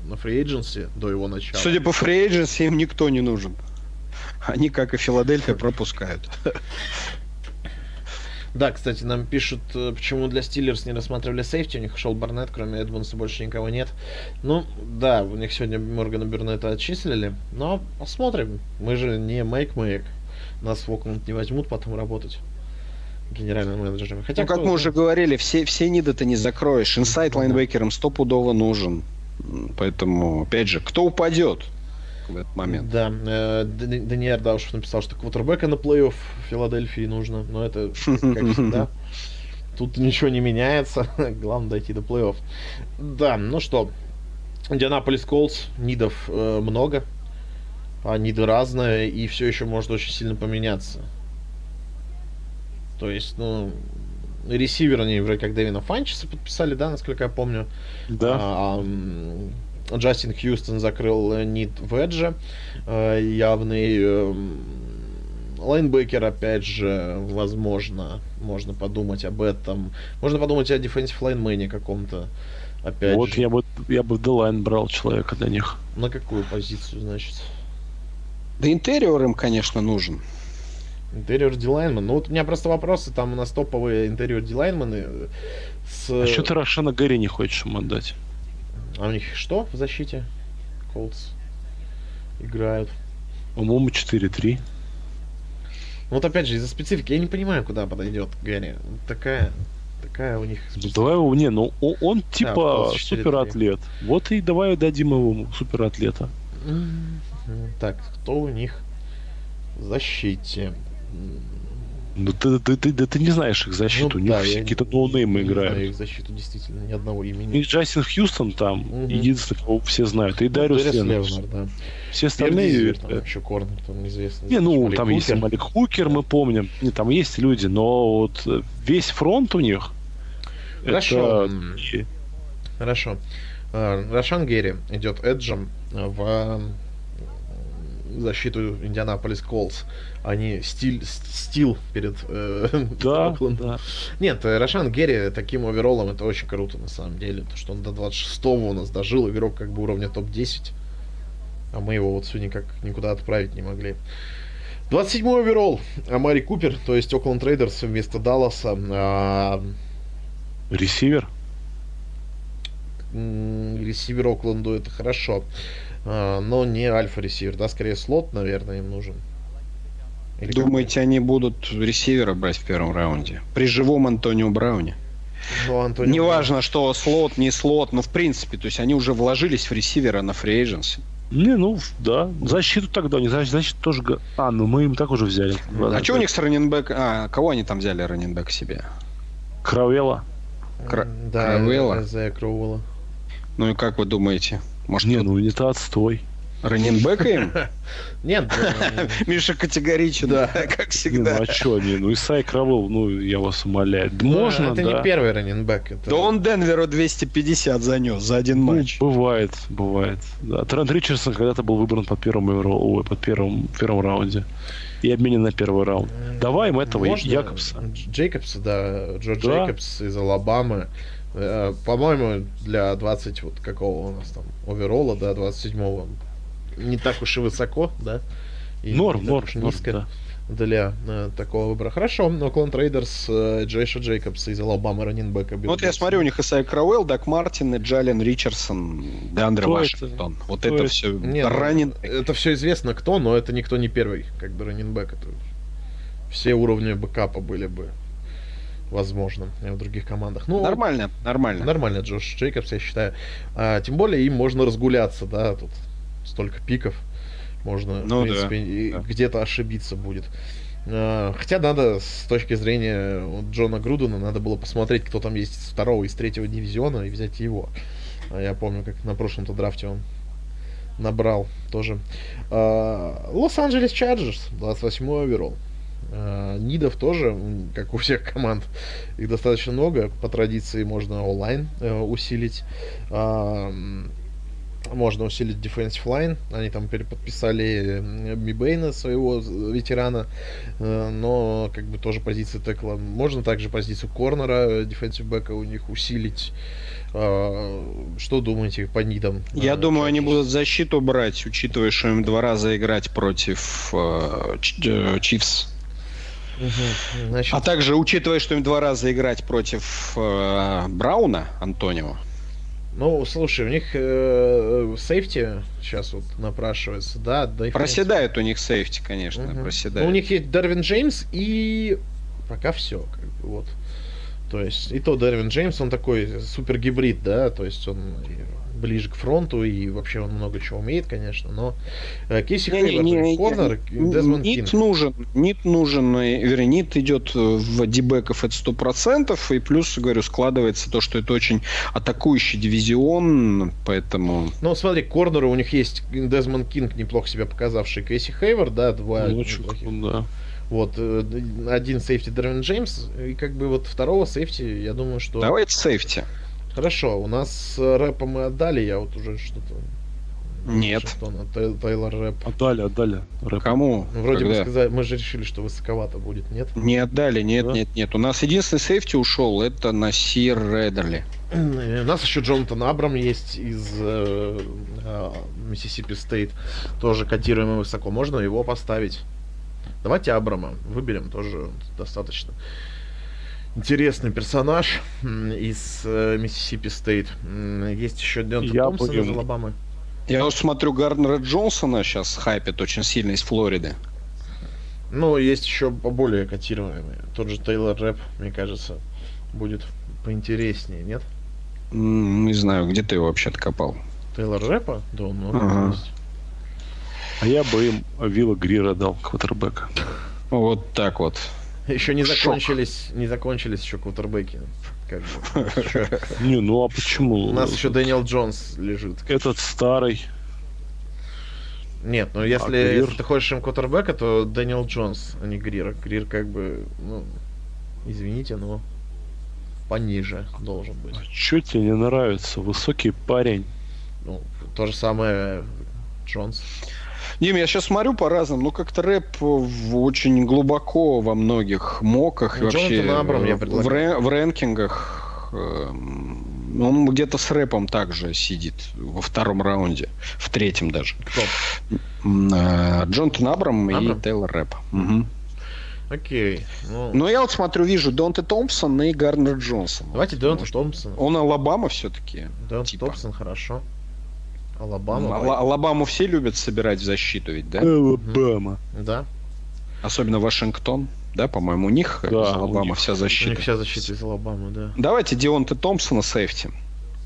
на фри до его начала. Судя по фри им никто не нужен. Они, как и Филадельфия, пропускают. Да, кстати, нам пишут, э, почему для Стиллерс не рассматривали сейфти. У них шел Барнет, кроме Эдмонса больше никого нет. Ну, да, у них сегодня Моргана Бернета отчислили. Но посмотрим. Мы же не мейк-мейк. Нас в Окленд не возьмут потом работать генеральным менеджером. Хотя, ну, как мы уже говорили, все, все ниды ты не закроешь. Инсайт лайнбекерам стопудово нужен. Поэтому, опять же, кто упадет в этот момент? Да, э, Даниэль Даушев написал, что квотербека на плей-офф Филадельфии нужно, но это, как всегда, тут ничего не меняется, главное дойти до плей-офф. Да, ну что, Индианаполис Колс, нидов э, много, а ниды разные, и все еще может очень сильно поменяться. То есть, ну, ресивер они вроде как Дэвина Фанчеса подписали, да, насколько я помню. Да. А, Джастин Хьюстон закрыл нит Веджа, э, явный э, лайнбекер, опять же, возможно, можно подумать об этом. Можно подумать о дефенсив лайнмене каком-то. Опять вот же. я бы я бы Делайн брал человека для них. На какую позицию, значит? Да интерьер им, конечно, нужен. Интерьер дилайнман. Ну, вот у меня просто вопросы, там у нас топовые интерьер дилайнманы с... А что ты Рошана Гэри не хочешь ему отдать? А у них что в защите? Колдс играют. По-моему, 4-3. Вот опять же, из-за специфики я не понимаю, куда подойдет Гэри. Такая, такая у них... Ну, давай его, не, ну он, он типа да, суператлет. Вот и давай дадим ему суператлета. Так, кто у них в защите? Ну ты, ты, ты, да, ты не знаешь их защиту, ну, у них да, какие-то ноунеймы играют. Знаю их защиту действительно, ни одного имени. И Джастин Хьюстон там, угу. единственный, кого все знают. И ну, Дариус Левнер. Да. Все остальные... Дизер, там э, еще Корнер, там неизвестно. Не, ну, Малик там Хукер. есть Малик Хукер, мы помним. Не, там есть люди, но вот э, весь фронт у них... Хорошо. Это... Хорошо. Рошан Герри идет Эджем в защиту Индианаполис Колс. Они стиль, стил перед э, да, да. Нет, э, Рашан Гэри таким overall -ом это очень круто на самом деле. То, что он до 26-го у нас дожил, игрок как бы уровня топ-10. А мы его вот все никак никуда отправить не могли. 27-й overall. Амари Купер, то есть Окленд Рейдерс вместо Далласа. А... Ресивер? Ресивер Окленду это хорошо. А, но не альфа-ресивер, да, скорее слот, наверное, им нужен. Или Думаете, как? они будут ресивера брать в первом раунде? При живом Антонио Брауне? Ну, Антонио Неважно, Браун. что слот, не слот, но в принципе, то есть они уже вложились в ресивера на фри Не, ну, да. Защиту тогда, не защиту тоже... А, ну мы им так уже взяли. А что у них с раненбэк? А, кого они там взяли раненбэк себе? Кравела. Кра... Да, Кравела. Ну и как вы думаете? Может, не, ну это отстой. Раненбека им? Нет, э, Миша категоричен, да, как Ну, всегда. а что они? Ну, Исай Кравел, ну, я вас умоляю. Ну, Можно, Это не первый раненбэк. это- Да он Денверу 250 занес за один Ну, матч. бывает, бывает. Да. Трент Ричардсон когда-то был выбран евро- ой, под первым, первом раунде. И обменен на первый раунд. Давай им этого Якобса. Дж- Джейкобса, да, Джо. Джейкобс из Алабамы. Э, По-моему, для 20 вот какого у нас там оверолла, да, 27-го. Не так уж и высоко, да. И Норм, норм, уж норм, низко да. для э, такого выбора. Хорошо, но Окленд Рейдерс э, Джоша Джейкобса из Алабамы running back -а. Ну, Вот я смотрю, у них Исайя Крауэлл, Дак Мартин, и Джален Ричардсон, Деандре Вашингтон. Вот Кто это это? все Не, ну, ранен... Это все известно кто, но это никто не первый, как бы running back. Это все уровни backup -а были бы возможно в других командах. Ну, Нормально, нормально. Нормально, Джош Джейкобс, я считаю. А, тем более им можно разгуляться, да, тут столько пиков. Можно, Ну в принципе, да. где-то ошибиться будет. А, Хотя надо, с точки зрения Джона Грудена, надо было посмотреть, кто там есть из второго и из третьего дивизиона, и взять его. А Я помню, как на прошлом-то драфте он набрал тоже. А, Лос-Анджелес Чарджерс, 28 оверолл. Нидов тоже, как у всех команд, их достаточно много. По традиции можно онлайн э, усилить. А, Можно усилить Defensive Line. Они там переподписали э, Мибейна, своего з- ветерана. Э, Но как бы тоже позиции текла. Можно также позицию корнера, Defensive бэка у них усилить. А, Что думаете по нидам? Я А, думаю, они будут защиту брать, учитывая, что им два раза играть против э, э, Чивс. Мгм. Значит, А также, учитывая, что им два раза играть против э, Брауна, Антонио. Ну, слушай, у них э, сейфти сейчас вот напрашивается, да, да. и Проседает у них сейфти, конечно, Мгм. проседает. Ну, у них есть Дарвин Джеймс и пока все, как бы, вот. То есть, и то Дарвин Джеймс, он такой супер гибрид, да, то есть он ближе к фронту, и вообще он много чего умеет, конечно, но э, Кейси Хейвард, Не-не-не, корнер, Дезмонд need Кинг. нужен, need нужен, э, вернее, need идет э, в дебеков это сто процентов, и плюс, говорю, складывается то, что это очень атакующий дивизион, поэтому... Ну, смотри, корнеры у них есть Дезмонд Кинг, неплохо себя показавший, Кейси Хейвард, да, два Ну, круто, да. Вот, э, один сейфти Дервин Джеймс, и как бы вот второго сейфти, я думаю, что... Давайте сейфти. Хорошо, у нас с Рэпа мы отдали, я вот уже что-то... Нет. Вашингтона, Тай- Тейлор Рэп. Отдали, отдали. Рэп. Кому? Ну, вроде бы Когда? сказали, мы же решили, что высоковато будет, нет? Не отдали, нет, Да? нет, нет. У нас единственный сейфти ушел, это Насир Эддерли. Э, У нас еще Джонатан Абрам есть из э, э, Миссисипи Стейт, тоже котируемый высоко. Можно его поставить. Давайте Абрама выберем, тоже достаточно интересный персонаж из э, Миссисипи Стейт. Есть еще Дентон Томпсон из. Алабамы. Я вот смотрю, Гарнера Джонсона сейчас хайпит очень сильно из Флориды. Ну, есть еще более котируемый. Тот же Тейлор Рэп, мне кажется, будет поинтереснее, нет? Не знаю, где ты его вообще откопал. Тейлор Рэпа? Да, он Ага. есть. А я бы им Вилла Грира дал, квотербека. Вот так вот. Еще не Шок. закончились, не закончились еще квотербеки. Как бы. У нас еще- Не, ну а почему? У нас еще Дэниел Джонс лежит. Этот старый. Нет, ну если, А если ты хочешь им квотербека, то Дэниел Джонс, а не Грир. Грир как бы, ну, извините, но пониже должен быть. Че тебе не нравится? Высокий парень. Ну, то же самое Джонс. Дим, я сейчас смотрю по разным, ну как-то Рэп в- очень глубоко во многих mock -ах и Ну, вообще Абрам я в, предлагаю. рэ- в рэнкингах эм, он где-то с Рэпом также сидит во втором раунде, в третьем даже. Кто? Э, Джонатан Абрам, и Абрам? Тейлор Рэп. Мгм. Окей. Ну, Но я вот смотрю, вижу Дионте Томпсон и Гарднер Джонсон. давайте Дионте Томпсон. Он Алабама все-таки. Дионте типа. Томпсон, хорошо. Алабама. Ала- Алабаму все любят собирать в защиту ведь, да? Алабама. Да. Особенно Вашингтон, да, по-моему, у них э, Да, из у Алабама них. вся У них защита. вся защита из Алабамы, да. Давайте Дионте Томпсона сейфти.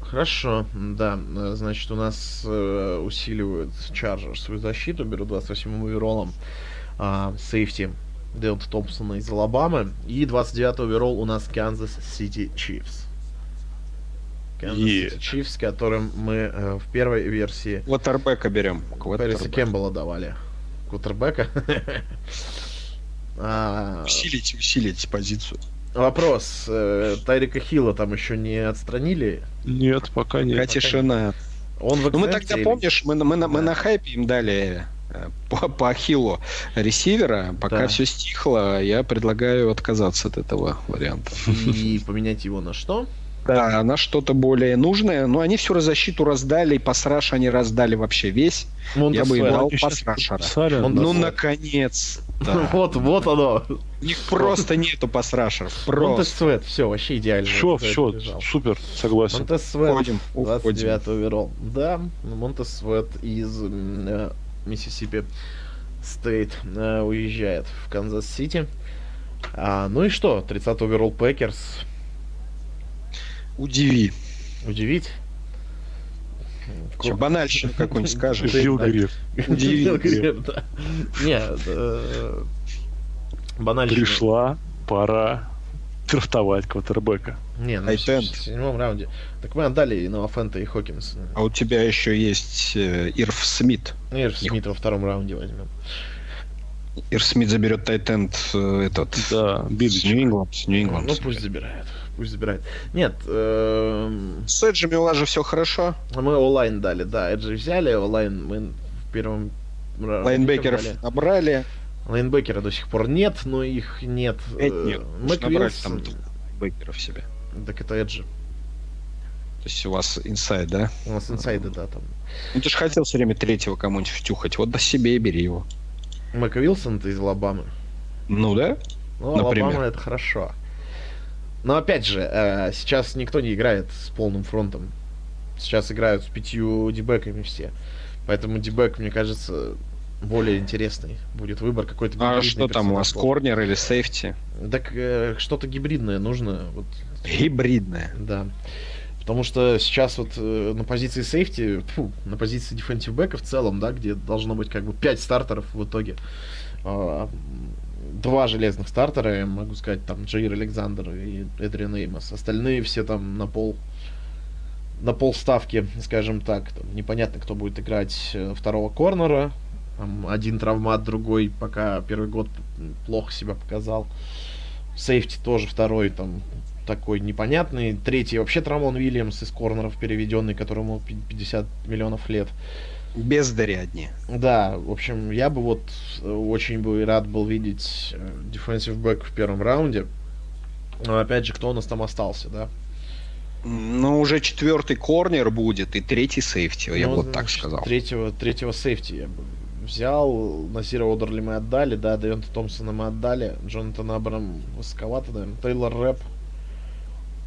Хорошо, да. Э, Значит, у нас э, усиливают Чарджерс свою защиту, берут 28-м overall -ом а, сейфти Дионте Томпсона из Алабамы. И 29-й overall у нас Канзас Сити Чифс. City Chiefs, которым мы э, в первой версии Квотербека берем. Квотербека. Кембала давали. Квотербека. А, Усилить, усилить позицию. Вопрос. э, Тайрика Хилла там еще не отстранили? Нет, пока нет. Какая тишина. Он в Ну мы тогда, или- помнишь, мы, на- мы, на- мы Да. на хайпе им дали э, по, по ахиллу ресивера. Пока Да. все стихло, я предлагаю отказаться от этого варианта. И поменять его на что? Да, на что-то более нужное. Но они всю защиту раздали, и пасраж они раздали вообще весь. Я бы им дал пасрашера. подписали, Он- да. Ну, вот. наконец. Вот, вот оно. У них просто нету pass rusher -ов. Просто. Все, вообще идеально. Все, все, супер, согласен. Монтез Свет. Уходим, уходим. 29 overall. Да, Монтез Свет из э, Миссисипи Стейт э, уезжает в Канзас-Сити. А, ну и что, 30 overall Пекерс. Удиви. Удивить? Че, банальщину какую-нибудь скажешь. Жилда. грех. Удиви. Да. Нет, э, банально. Пришла пора драфтовать квотербека. Не, ну, в седьмом раунде. Так мы отдали и Ноафента, и Хокинса. А у тебя еще есть э, Ирф Смит. Ну, я же Смита во втором раунде возьмем. Ирф Смит заберет Тайтенд э, этот. Да, С Бидыч. Нью-Ингланд. Ну, пусть забирает. Пусть забирает. Нет, эм, С Эджами у вас же все хорошо. мы онлайн дали, да, Эджи взяли, онлайн мы в первом Лайнбекеров брали. набрали. Лайнбекера до сих пор нет, но их нет. Пять Э, нет. Нужно брать там Вилсон, Бекеров себе. Так это Эджи. То есть у вас inside, да? У нас inside -ы, да, там. Ну ты же хотел все время третьего кому-нибудь втюхать. Вот до себе и бери его. Мак Вилсон из Алабамы. Ну да? Ну, Например. Алабама это хорошо. Но опять же, э, сейчас никто не играет с полным фронтом. Сейчас играют с пятью дебеками все. Поэтому дебек, мне кажется, более интересный. Будет выбор какой-то А что там у вас, корнер или сейфти? Так э, что-то гибридное нужно. Вот, Гибридная. да. Потому что сейчас вот э, на позиции сейфти, фу, на позиции defensive бэка в целом, да, где должно быть как бы 5 стартеров в итоге. а, Два железных стартера, я могу сказать, там Джейр Александр и Эдриан Эймос. Остальные все там на пол на полставки, скажем так. Там непонятно, кто будет играть э, второго корнера. Там один травмат, другой пока первый год плохо себя показал. Сейфти тоже второй там такой непонятный. Третий вообще Трамон Уильямс из корнеров переведенный, которому пи- 50 миллионов лет. Бездари одни. Да, в общем, я бы вот э, очень бы рад был видеть э, defensive back в первом раунде. Но опять же, кто у нас там остался, да? Ну, уже четвертый корнер будет и третий сейфти, я Ну, бы вот так сказал. Третьего, третьего сейфти я бы взял. Насира Одерли мы отдали, да, Девонта Томпсона мы отдали. Джонатан Абрам высоковато, наверное. Тейлор Рэп.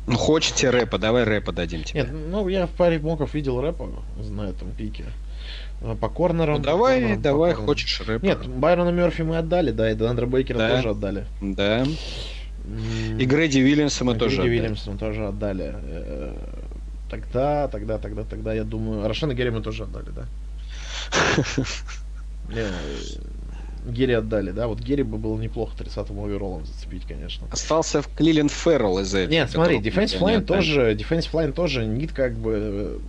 Ну, хочете рэпа, давай рэпа дадим тебе. Нет, ну я в паре моков видел рэпа на этом пике. А По корнерам. ну, по давай, по давай, корнерам. хочешь рэпа. Нет, Байрона Мерфи мы отдали, да, и Дандра Бейкера Да. тоже отдали. Да. И Грэди Вильямса мы и тоже отдали. Вильямса мы тоже отдали. Э, Тогда, тогда, тогда, тогда, я думаю... Рошана Герри мы тоже отдали, да? Э, Герри отдали, да? Вот Герри бы было неплохо 30-м оверолом зацепить, конечно. Остался в Клилен Феррелл из этих. Нет, смотри, не line тоже, defensive line тоже нит как бы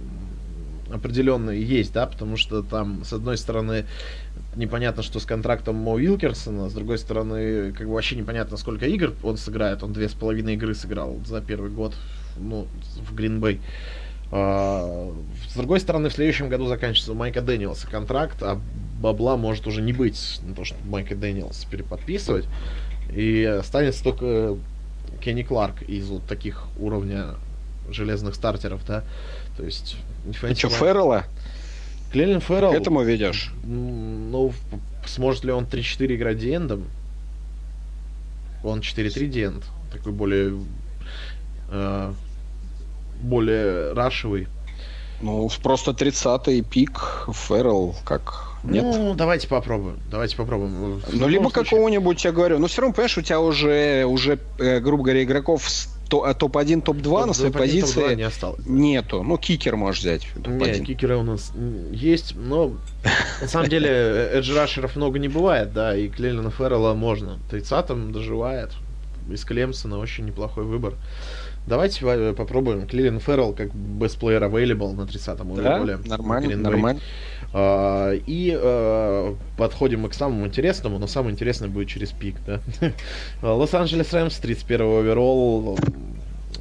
определенно есть, да, потому что там, с одной стороны, непонятно, что с контрактом Мо Уилкерсона, с другой стороны, как бы вообще непонятно, сколько игр он сыграет, он две с половиной игры сыграл за первый год, ну, в Гринбей. А, с другой стороны, в следующем году заканчивается у Майка Дэниелса контракт, а бабла может уже не быть на то, чтобы Майка Дэниелса переподписывать. И останется только Кенни Кларк из вот таких уровня железных стартеров, да. То есть... Ты что, Феррелла? Клелин Феррелл, К этому ведешь? ну, сможет ли он 3-4 играть диэндом? Он 4-3 диэнд. Такой более... э, более рашевый. Ну, просто 30-й пик Феррелл, как... Нет? Ну, давайте попробуем. Давайте попробуем. В Ну, либо случае- какого-нибудь, я говорю, ну, все равно, понимаешь, у тебя уже, уже э, грубо говоря, игроков с топ-1, топ-2 на своей позиции не осталось. нету. Ну, кикер можешь взять. Не, топ-1. кикеры у нас есть, но на самом деле эдж рашеров много не бывает, да, и Клелина Феррелла можно. 30-м доживает. Из Клемсона очень неплохой выбор. Давайте э, попробуем. Клирин Феррell как best player available на 30-м да, нормально, Green нормально. А, и а, подходим мы к самому интересному, но самое интересное будет через пик, да. Лос-Анджелес Рэмс, 31 оверолл.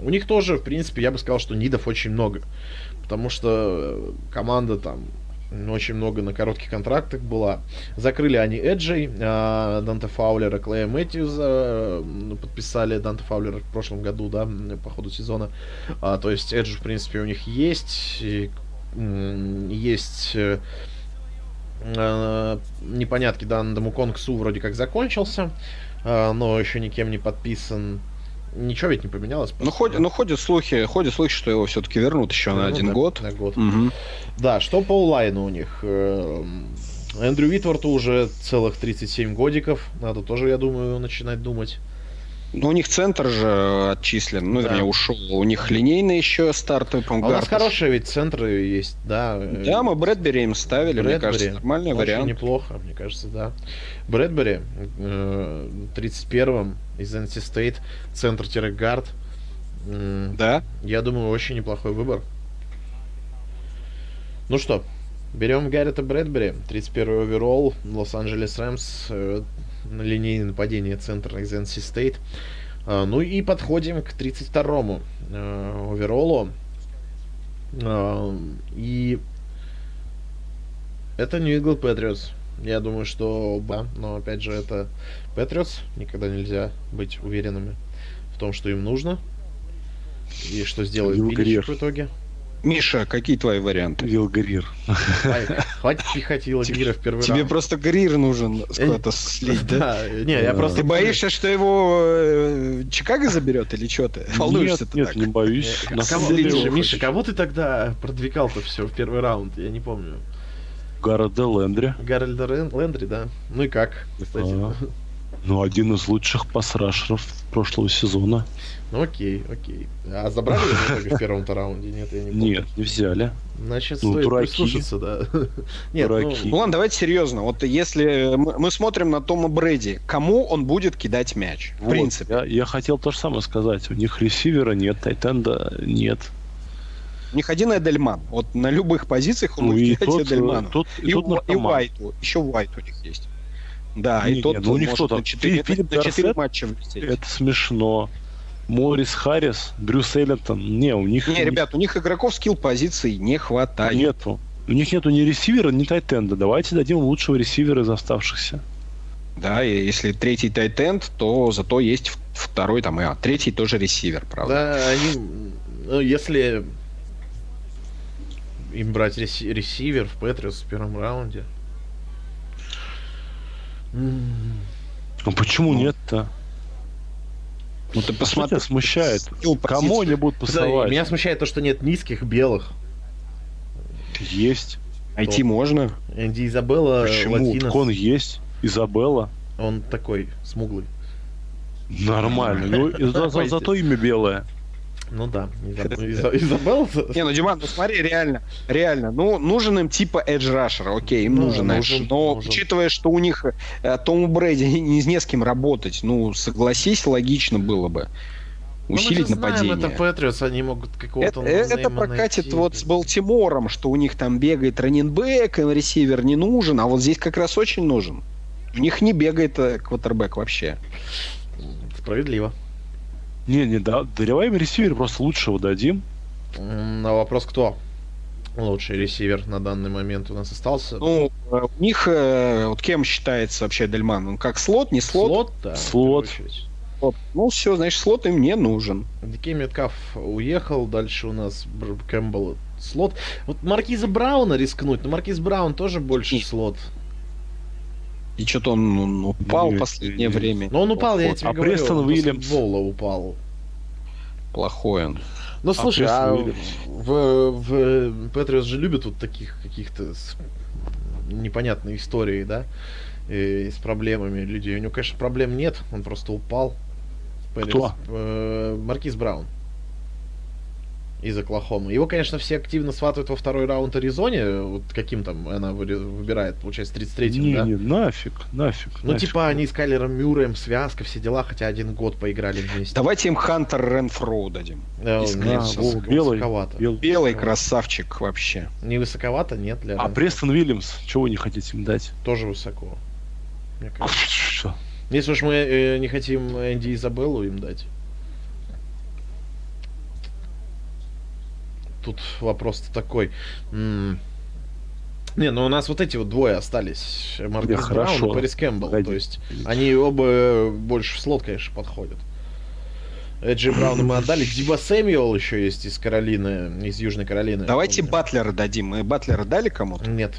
У них тоже, в принципе, я бы сказал, что нидов очень много. Потому что команда там очень много на коротких контрактах была. Закрыли они Эджей, а, Данте Фаулера, Клея Мэтьюза, подписали Данте Фаулера в прошлом году, да, по ходу сезона. А, то есть Эдж, в принципе, у них есть. Есть э, э, непонятки, да, Дамуконг Су вроде как закончился, но еще никем не подписан. Ничего ведь не поменялось. Ну, ходят, ну, ходят слухи, ходят слухи, что его все-таки вернут еще вернут, на один да, год. На год. Угу. Да, что по онлайну у них? Эм, Эндрю Витворту уже целых 37 годиков. Надо тоже, я думаю, начинать думать. Ну, у них центр же отчислен, ну, да. вернее, ушел. У них линейный еще стартовый, по а у нас хорошие ведь центры есть, да. Да, мы Брэдбери им ставили, Брэдбери. мне кажется, нормальный Очень вариант. неплохо, мне кажется, да. Брэдбери, э, 31-м из NC State, центр-гард. Да. Я думаю, очень неплохой выбор. Ну что, берем Гаррета Брэдбери, 31 оверолл, Лос-Анджелес Рэмс, э, линейное нападение центра из NC State. Ну и подходим к 32-му uh, овероллу. Uh, и это New England Patriots. Я думаю, что да, но опять же это Patriots. Никогда нельзя быть уверенными в том, что им нужно. И что сделает Биллич в итоге. Миша, какие твои варианты? Вил Грир. Хватит пихать Вилла Грира в первый Тебе просто Грир нужен куда-то слить, да? Не, я просто... Ты боишься, что его э, Чикаго заберет или что ты? Волнуешься ты Нет, не боюсь. Э, Миша, кого ты тогда продвигал-то все в первый раунд? Я не помню. Гарольда Лендри. Гарольда Лендри, да. Ну и как, кстати? Ну, один из лучших пасрашеров прошлого сезона. Ну окей, окей. А забрали его в первом раунде? Нет, я не помню. Нет, не взяли. Значит, ну, стоит дураки. прислушаться, да. Нет, дураки. Ну... ну ладно, давайте серьезно. Вот если мы, мы смотрим на Тома Брэди, кому он будет кидать мяч? В вот, принципе. Я, я хотел то же самое сказать. У них ресивера нет, тайтенда нет. У них один Эдельман. Вот на любых позициях он ну, будет кидать тот, Эдельману. Тот, и, тот и Уайту. Еще Уайт у них есть. Да, не, и тот, не, ну, у них кто там? На 4, Филипп на 4 матча влететь. Это смешно. Морис Харрис, Брюс Эллентон. Не, у них... Не, ребят, у них игроков скилл позиций не хватает. Нету. У них нету ни ресивера, ни тайтенда. Давайте дадим лучшего ресивера из оставшихся. Да, и если третий тайтенд, то зато есть второй там, и а, третий тоже ресивер, правда. Да, они, ну, если им брать реси- ресивер в Патриос в первом раунде. Ну почему ну, нет-то? Ну ты посмотри. Смущает? Кому они будут пасовать? Меня смущает то, что нет низких белых. Есть. Найти можно. Энди Изабелла Почему? Латинос. Он есть. Изабелла. Он такой, смуглый. Нормально. Ну, за, за, зато имя белое. Ну да, Изабелла. Не, ну, Диман, ну смотри, реально, реально, ну, нужен им типа Edge Rusher, окей, им ну, нужен Edge, но учитывая, что у них э, Тому Брэди не, не с кем работать, ну, согласись, логично было бы усилить ну, мы же нападение. Знаем, это Патриотс, они могут какого-то Это, это прокатит найти. вот с Балтимором, что у них там бегает раненбэк, им ресивер не нужен, а вот здесь как раз очень нужен. У них не бегает э, квотербек вообще. Справедливо. Не, не, да, давай им ресивер просто лучшего дадим. На вопрос кто? Лучший ресивер на данный момент у нас остался. Ну, э, у них э, вот кем считается вообще Дельман? Он как слот, не слот? Слот, да. Слот. Вот. Ну все, значит, слот им не нужен. Дикей Меткаф уехал, дальше у нас Кэмпбелл слот. Вот Маркиза Брауна рискнуть, но Маркиз Браун тоже больше слот. И что-то он, он упал в последнее время. Ну он упал, я тебе а говорю, Престон Уильямс. Вола упал. Плохой он. Ну слушай, а, а в, в Патриос же любят вот таких каких-то непонятных историй, да? И с проблемами людей. У него, конечно, проблем нет, он просто упал. Кто? Э, Маркиз Браун. Из Оклахомы. Его, конечно, все активно сватают во второй раунд Аризоне. Вот каким там она выбирает, получается, 33-м, не, да? Не, нафиг, нафиг. Ну, нафиг. типа, они с Кайлером Мюрреем, связка, все дела, хотя один год поиграли вместе. Давайте им Хантер Ренфроу дадим. Э, Клинса. о, белый, высоковато. белый. Белый красавчик вообще. Не высоковато, нет, для А Рэнфорда. Престон Уильямс, чего вы не хотите им дать? Тоже высоко. мне кажется. Что? Если уж мы э, не хотим Энди Изабеллу им дать. Тут вопрос такой. Не, ну у нас вот эти вот двое остались. Маркус Не, Браун хорошо. и Пэрис Кэмпбелл. Погоди. То есть они оба больше в слот, конечно, подходят. Эджи Брауна мы отдали. Диба Сэмюэл еще есть из Каролины, из Южной Каролины. я Давайте. Батлера дадим. Мы Батлера дали кому-то? Нет.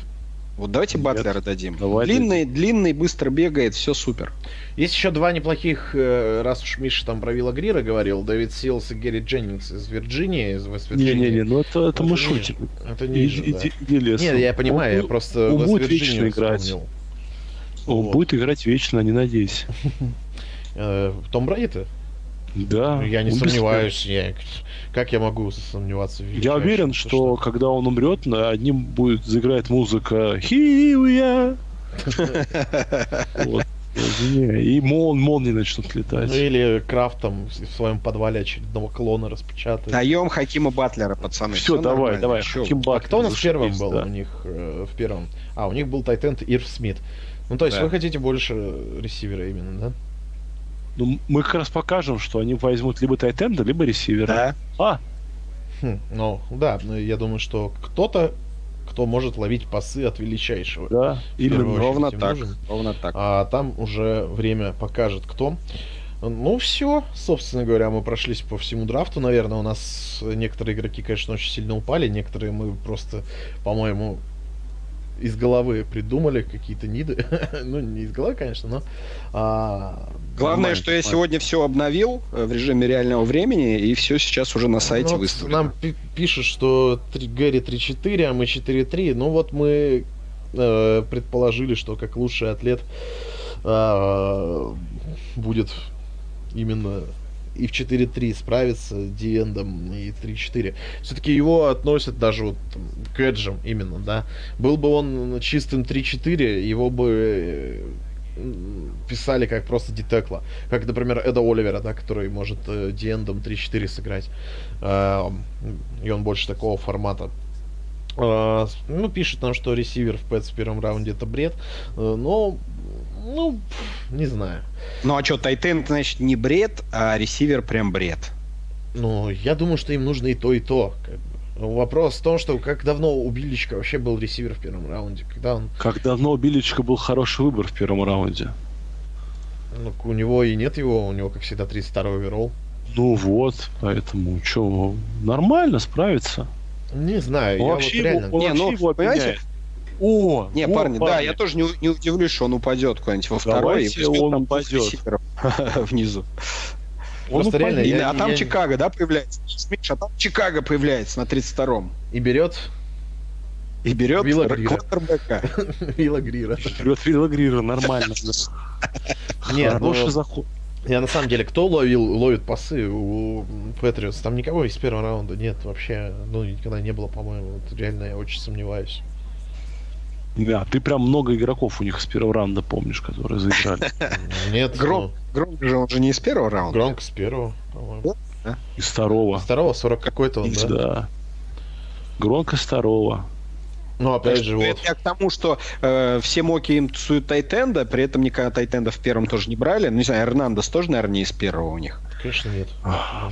Вот давайте Нет. Батлера дадим. Давай длинный, длинный, быстро бегает, все супер. Есть еще два неплохих, э, раз уж Миша там про Вилла Грира говорил, Дэвид Силс и Гэри Дженнингс из Вирджинии, из Вест-Вирджинии. Не-не-не, ну это, это Это мы шутим. Это ниже, Иди- да. лесом. Нет, я понимаю, Он я просто он будет вечно играть. вспомнил. Он Вот. будет играть вечно, не надейся. Э, Том Бради-то? Да. Я не сомневаюсь. Я... Как я могу сомневаться в Я уверен, Ты что когда он умрет, на одним будет заиграть музыка are». Вот. И мол, молнии начнут летать. Ну или Крафт там в своем подвале очередного клона распечатает. Даем Хакима Батлера, пацаны. Все, давай, нормально. давай. Хаким вы? А Батлер, кто у нас первым был да. у них э, в первом? А, у них был Тайтенд Ирв Смит. Ну, то есть Да. вы хотите больше ресивера именно, да? Ну, мы как раз покажем, что они возьмут либо тайтенда, либо ресивера. Да. А, Хм, ну, да, ну, я думаю, что кто-то, кто может ловить пасы от величайшего. да, очередь Ровно так. нужен. Ровно так. А там уже время покажет, кто. Ну, все, собственно говоря, мы прошлись по всему драфту. Наверное, у нас некоторые игроки, конечно, очень сильно упали. Некоторые мы просто, по-моему, из головы придумали какие-то ниды. ну, не из головы, конечно, но... а, Главное, что я сегодня все обновил э, в режиме реального времени, и все сейчас уже на сайте Ну, выставлено. Нам пи- пишут, что три- Гэри 3-4, а мы 4-3. Ну вот мы э, предположили, что как лучший атлет а, будет именно и в 4-3 справиться Диэндом и 3-4. Все-таки его относят даже вот там, к эджам именно, да. Был бы он чистым 3-4, его бы э, писали как просто детекла. Как, например, Эда Оливера, да, который может э, Диэндом 3-4 сыграть. А, и он больше такого формата. С- ну, пишет нам, что ресивер в Пэтс в первом раунде это бред. Э, но, ну, не знаю. Ну а что, Тайтен, значит, не бред, а ресивер прям бред. Ну, я думаю, что им нужно и то, и то. как бы. Вопрос в том, что как давно у Билличка вообще был ресивер в первом раунде, когда он, Как давно у Биличка был хороший выбор в первом раунде. ну, у него и нет его, у него, как всегда, 32 оверолл. Ну вот, поэтому что, нормально справится. Не знаю, Он я вообще вот реально... его, он Не, вообще ну, его понимаете. О, Не, о, парни, да, я тоже не, не удивлюсь, что он упадет куда-нибудь во второй и Давайте возьмет он там упадет. внизу. Он Просто реально. И- я- а там я- Чикаго, да, появляется? Миш, а там Чикаго появляется на 32-м. И берет И берет Вилла Грира. Вилла Грира. Вперед Вилла Грира, нормально. Нет, ну, заход. Я на самом деле, кто ловил, ловит пасы у Патриотс? Там никого из первого раунда нет вообще. Ну, никогда не было, по-моему. Вот реально я очень сомневаюсь. Да, ты прям много игроков у них с первого раунда помнишь, которые заиграли. Нет, Гром, Гром же он же не из первого ну, раунда. Громко с первого, по-моему. Из второго. Второго, 40 какой-то он, да? Да. Громко из второго. Ну, опять же, Это вот. Я к тому, что э, все моки им тусуют Тайтенда, при этом никогда Тайтенда в первом тоже не брали. Ну, не знаю, Эрнандес тоже, наверное, не из первого у них. Конечно, нет.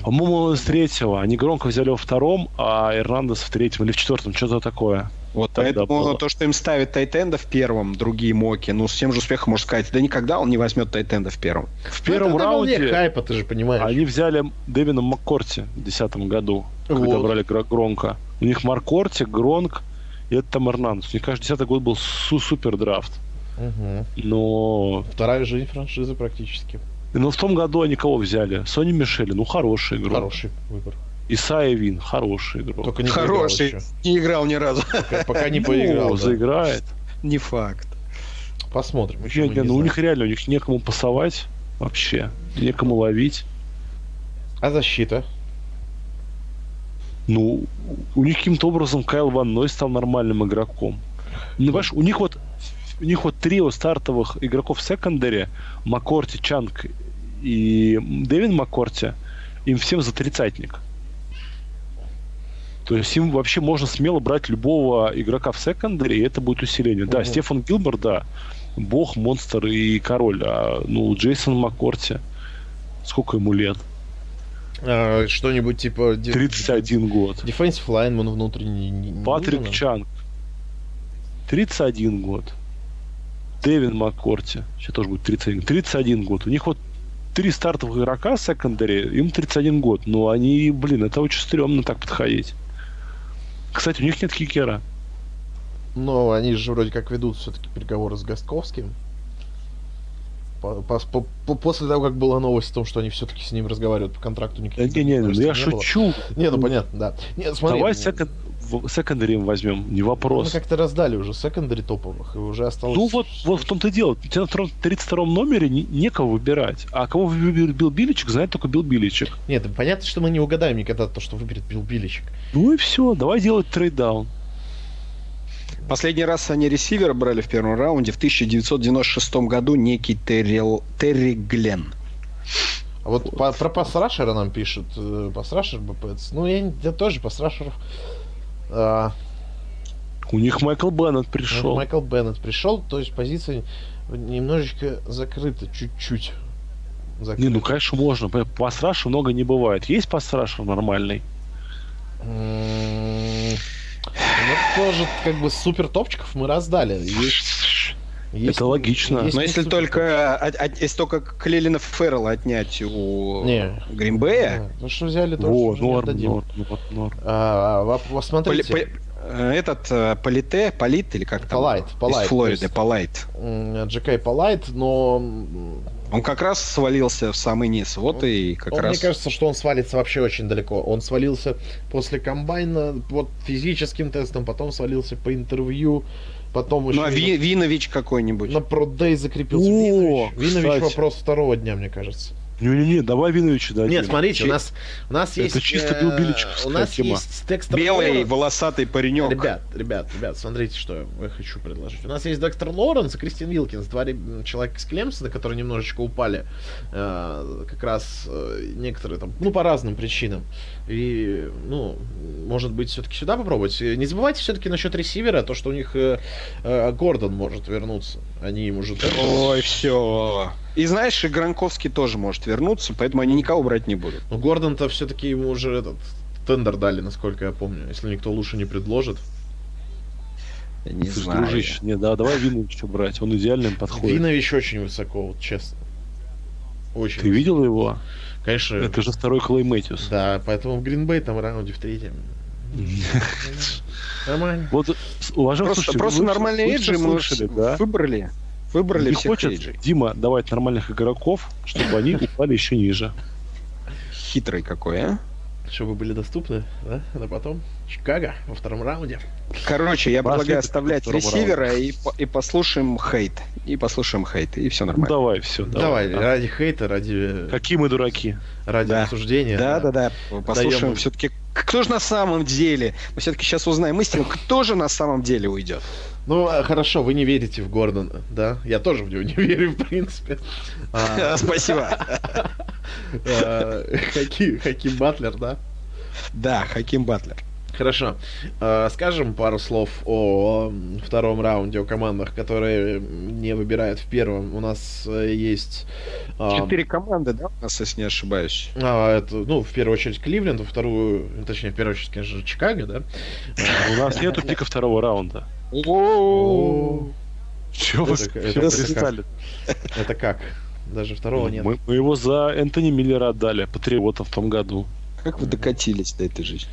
По-моему, он из третьего. Они громко взяли во втором, а Эрнандес в третьем или в четвертом. Что-то такое. Вот поэтому было. то, что им ставят Тайтенда в первом, другие моки, ну, с тем же успехом можно сказать, да никогда он не возьмет Тайтенда в первом. В Ну, первом волне раунде хайпа, ты же понимаешь. они взяли Дэвина Маккорти в 2010 году, когда Вот. брали Гро- Гронка. У них Маркорти, Гронк и это там Эрнандес. У них, кажется, 10 год был су- супер драфт. Мгм. Но... Вторая жизнь франшизы практически. Но в том году они кого взяли? Сони Мишели, ну хороший игрок. Хороший выбор. Исайя Вин, хороший игрок. Только не Хороший. поиграл Не играл ни разу. Пока, пока не Ну, поиграл. да. заиграет. Не факт. Посмотрим. Еще Не, ну у них реально, у них некому пасовать вообще. Некому ловить. А защита? Ну, у них каким-то образом Кайл Ван Ной стал нормальным игроком. Ну, понимаешь, у них вот у них вот трио стартовых игроков в секондаре, Маккорти, Чанг и Дэвин Маккорти, им всем за тридцатник. То есть им вообще можно смело брать любого игрока в секондаре, и это будет усиление. Да, Стефан Гилбер, да, бог, монстр и король. А, ну, Джейсон Маккорти, сколько ему лет? А, что-нибудь типа... 31 год. Defensive lineman внутренний. не Патрик нужен? Чанг. 31 год. Дэвин Маккорти. Сейчас тоже будет 31. 31 год. У них вот три стартовых игрока в секондаре, им 31 год. Но они, блин, это очень стрёмно так подходить. Кстати, у них нет кикера. Но они же вроде как ведут все-таки переговоры с Гостковским. По- по- по- по- после того, как была новость о том, что они все-таки с ним разговаривают по контракту, Да никаких не, не, ну новостей я не было. шучу. Не, ну понятно, да. Не, смотри, Давай ну, секон... в секондаре им возьмем, не Мы вопрос. как-то раздали уже секондари топовых, и уже осталось... Ну вот, вот в том-то и дело. У тебя на втором- 32-м номере не- некого выбирать. А кого выберет Билл Биличек, знает только Билл Биличек. Нет, понятно, что мы не угадаем никогда то, что выберет Билл Биличек. Ну и все, давай делать trade down. Последний раз они ресивера брали в первом раунде в 1996 году некий Терри, Терри Глен. А вот по- про pass rusher -а нам пишут. э, Pass rusher БПЦ. Ну, я, я тоже pass rusher -ов. А, У них Майкл Беннет ну, пришел. Майкл Беннет пришел, то есть позиция немножечко закрыта, чуть-чуть. Не, Закрыта. ну конечно можно. Пасраша много не бывает. Есть пасрашер нормальный? М, Ну, тоже как бы супер топчиков мы раздали. Есть, есть- Это логично. есть Но не если супер только, от- от- если только Клелина Феррелла отнять у Не. Гринбея, Да, Ну что взяли, то Во, уже не норм, отдадим. норм, норм, норм. А, воп- вот Поли- смотрите, поли- э, этот э, Полите, Полит или как там? Полайт, Полайт, Из Флориды, есть- Полайт. Джекай Полайт, но Он как раз свалился в самый низ. Вот и как он, раз... мне кажется, что он свалится вообще очень далеко. Он свалился после комбайна вот физическим тестом, потом свалился по интервью, потом еще Ну а Ви- Винович какой-нибудь. на продей закрепился. О, Винович, Винович вопрос второго дня, мне кажется. Не-не-не, давай Виновича дадим. Нет, смотрите, у нас, у нас Это есть... чисто э, билбиличевская У нас тема. есть Декстер Белый Лоренс. волосатый паренек. Ребят, ребят, ребят, смотрите, что я хочу предложить. У нас есть доктор Лоренс и Кристин Вилкинс, два человека из Клемсона, которые немножечко упали, э, как раз э, некоторые там, ну, по разным причинам. И, ну, может быть, все-таки сюда попробовать. Не забывайте все-таки насчет ресивера, то, что у них э, э, Гордон может вернуться. Они ему уже... Ой, все. И знаешь, и Гранковский тоже может вернуться, поэтому они никого брать не будут. Ну, Гордон-то все-таки ему уже этот тендер дали, насколько я помню, если никто лучше не предложит. Я не Слушай, знаю. дружище, не, да, давай Виновича брать. Он идеально им подходит. Винович очень высоко, вот честно. Очень. Ты видел его? Конечно. Это же второй Клей Мэтьюс. Да, поэтому в Гринбей там в раунде в третьем. Нормально. Вот, уважаемые Просто, слушатели, просто вы- нормальные эйджи мы слышали, да? выбрали. Выбрали Не всех хочет. Дима давать нормальных игроков, чтобы они упали еще ниже. Хитрый какой, а? Чтобы были доступны, да? А потом Чикаго во втором раунде. Короче, я Последний предлагаю оставлять ресивера и, и послушаем хейт. И послушаем хейт, и все нормально. давай, все, Давай, давай. а. ради хейта, ради, Какие мы дураки. ради Да. обсуждения. Да, да, да. Послушаем Даем- все-таки, кто же на самом деле. Мы все-таки сейчас узнаем истину, кто же на самом деле уйдет. Ну, а, хорошо, вы не верите в Гордона, да? Я тоже в него не верю, в принципе. А, Спасибо. Хаки- Хаким Батлер, да? Да, Хаким Батлер. Хорошо. Э, Скажем пару слов о втором раунде, о командах, которые не выбирают в первом. У нас э, есть... а, Четыре команды, да, у нас, если не ошибаюсь? а, это, ну, в первую очередь Кливленд, во вторую, точнее, в первую очередь, конечно, же, Чикаго, да? У нас нету пика второго раунда. Чего вы пристали? Это как? Даже второго нет. Мы, его за Энтони Миллера отдали, патриота в том году. Как вы докатились до этой жизни?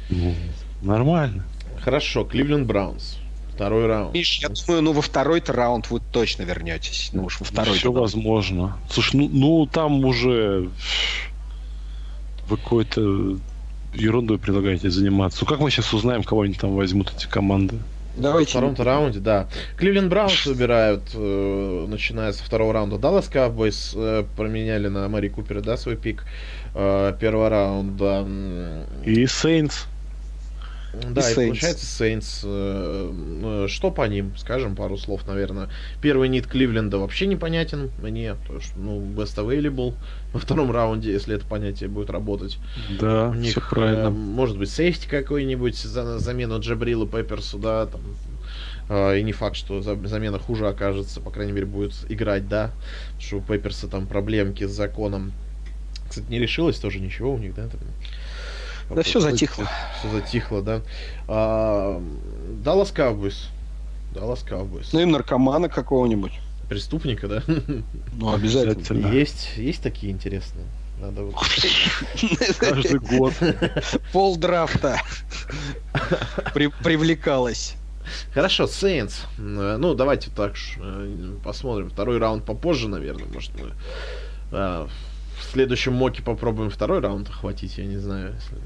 Нормально. Хорошо, Кливленд Браунс. Второй раунд. Миш, я думаю, ну во второй-то раунд вы точно вернетесь. Ну уж во второй. Все возможно. Слушай, ну, ну там уже вы какой-то ерундой предлагаете заниматься. Ну как мы сейчас узнаем, кого они там возьмут, эти команды? В Давайте. втором-то раунде, да. Кливленд Браунс выбирают, э, начиная со второго раунда. Даллас Cowboys э, променяли на Мари Купера, да, свой пик э, первого раунда. И Сейнс. Да, и, и получается Сейнс. Э, что по ним? Скажем пару слов, наверное. Первый нит Кливленда вообще непонятен мне. Потому что, ну, best available во втором раунде, если это понятие будет работать. Да, У них, все правильно. Может быть, сейфти какой-нибудь за замену Джабрила Пепперсу, да, там, и не факт, что замена хуже окажется, по крайней мере, будет играть, да, что у Пепперса там проблемки с законом. Кстати, не решилось тоже ничего у них, да? Да все затихло. Все затихло, да. А, Даллас Cowboys. Даллас Cowboys. Ну и наркомана какого-нибудь. Преступника, да? Ну, обязательно. Есть, есть такие интересные. Надо вот... Каждый год. Пол драфта При, привлекалось. Хорошо, Saints. Ну, давайте так э, посмотрим. Второй раунд попозже, наверное. Может, мы а, в следующем моке попробуем второй раунд охватить, я не знаю, если,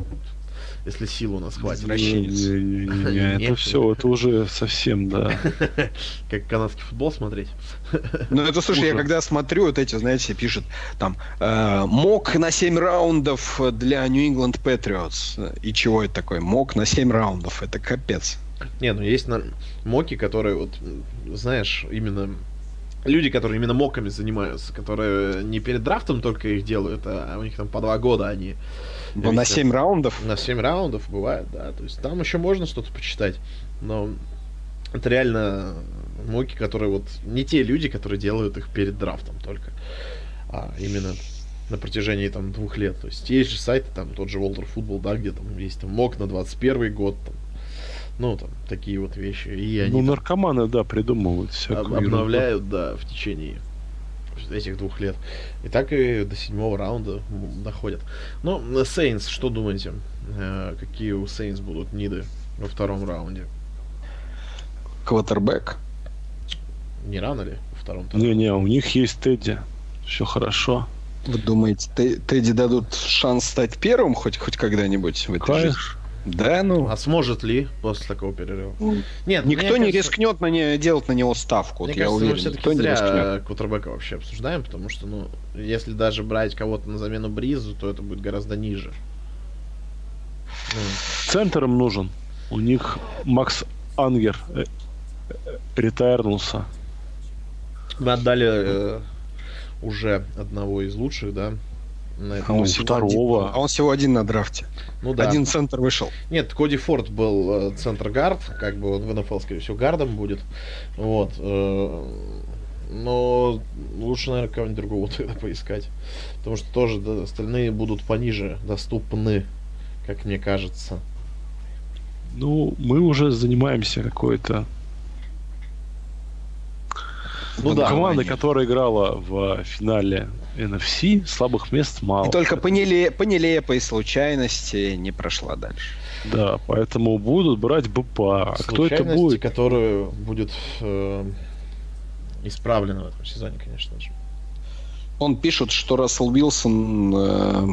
если сил у нас хватит. Это все, это уже совсем, да. Как канадский футбол смотреть. Ну, это, слушай, я когда смотрю, вот эти, знаете, пишут там э, мок на 7 раундов для New England Patriots. И чего это такое? Мок на 7 раундов. Это капец. Не, ну есть моки, которые вот, знаешь, именно люди, которые именно моками занимаются, которые не перед драфтом только их делают, а у них там по два года они... Но на 7 раундов? На 7 раундов бывает, да. То есть там еще можно что-то почитать. Но это реально моки, которые вот... Не те люди, которые делают их перед драфтом только. А именно на протяжении там двух лет. То есть есть же сайты, там тот же Walter Football, да, где там есть там мок на 21 год, там, ну, там, такие вот вещи. И они ну, там, наркоманы, да, придумывают всякую Обновляют, ерунду. да, в течение этих двух лет. И так и до седьмого раунда доходят. Ну, Сейнс, что думаете? Э, какие у Сейнс будут ниды во втором раунде? Квотербек. Не рано ли во втором? Не-не, у них есть Тедди. Все хорошо. Вы думаете, Тедди дадут шанс стать первым хоть, хоть когда-нибудь в этой Конечно. жизни? Да, ну. А сможет ли после такого перерыва? Ну, Нет, никто не кажется, рискнет на не, делать на него ставку. Мне вот кажется, уверен, мы все-таки зря Кутербека вообще обсуждаем, потому что, ну, если даже брать кого-то на замену Бризу, то это будет гораздо ниже. Ну. Центром нужен. У них Макс Ангер э, ретайрнулся. Мы отдали э, уже одного из лучших, да, на этом. А он второго. А он всего один на драфте. Ну да. Один центр вышел. Нет, Коди Форд был э, центр гард, как бы он в НФЛ, скорее всего, гардом будет. Вот. Э, но лучше, наверное, кого-нибудь другого тогда поискать. Потому что тоже да, остальные будут пониже доступны, как мне кажется. Ну, мы уже занимаемся какой-то ну, да, команда, которая играла в финале NFC, слабых мест мало. И только по, неле, по нелепой случайности не прошла дальше. Да, поэтому будут брать БПА. А кто это будет? которую будет э, исправлена в этом сезоне, конечно же. Он пишет, что Рассел Уилсон э,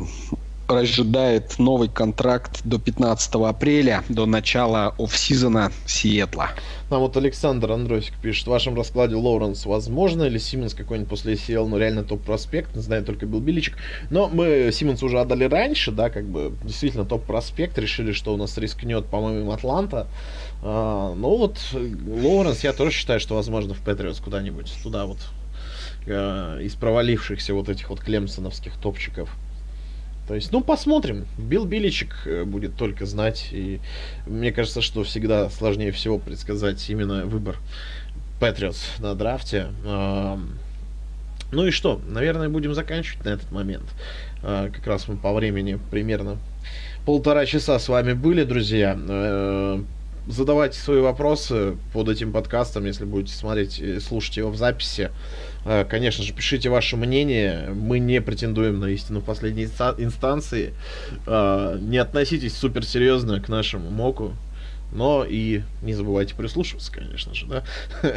ожидает новый контракт до 15 апреля, до начала офсизона Сиэтла. Нам вот Александр Андросик пишет, в вашем раскладе Лоуренс возможно или Симмонс какой-нибудь после ACL, ну реально топ-проспект, не знаю, только Билл Биличек. Но мы Симмонс уже отдали раньше, да, как бы действительно топ-проспект, решили, что у нас рискнет, по-моему, Атланта. А, ну вот Лоуренс, я тоже считаю, что возможно в Патриотс куда-нибудь туда вот а, из провалившихся вот этих вот клемсоновских топчиков. То есть, ну, посмотрим. Билл Биличек э, будет только знать. И мне кажется, что всегда сложнее всего предсказать именно выбор Патриотс на драфте. Ну и что? Наверное, будем заканчивать на этот момент. А, как раз мы по времени примерно полтора часа с вами были, друзья. Э, задавайте свои вопросы под этим подкастом, если будете смотреть слушать его в записи. Э, конечно же, пишите ваше мнение. Мы не претендуем на истину в последней инстанции. Э, не относитесь суперсерьезно к нашему моку. Но и не забывайте прислушиваться, конечно же, да.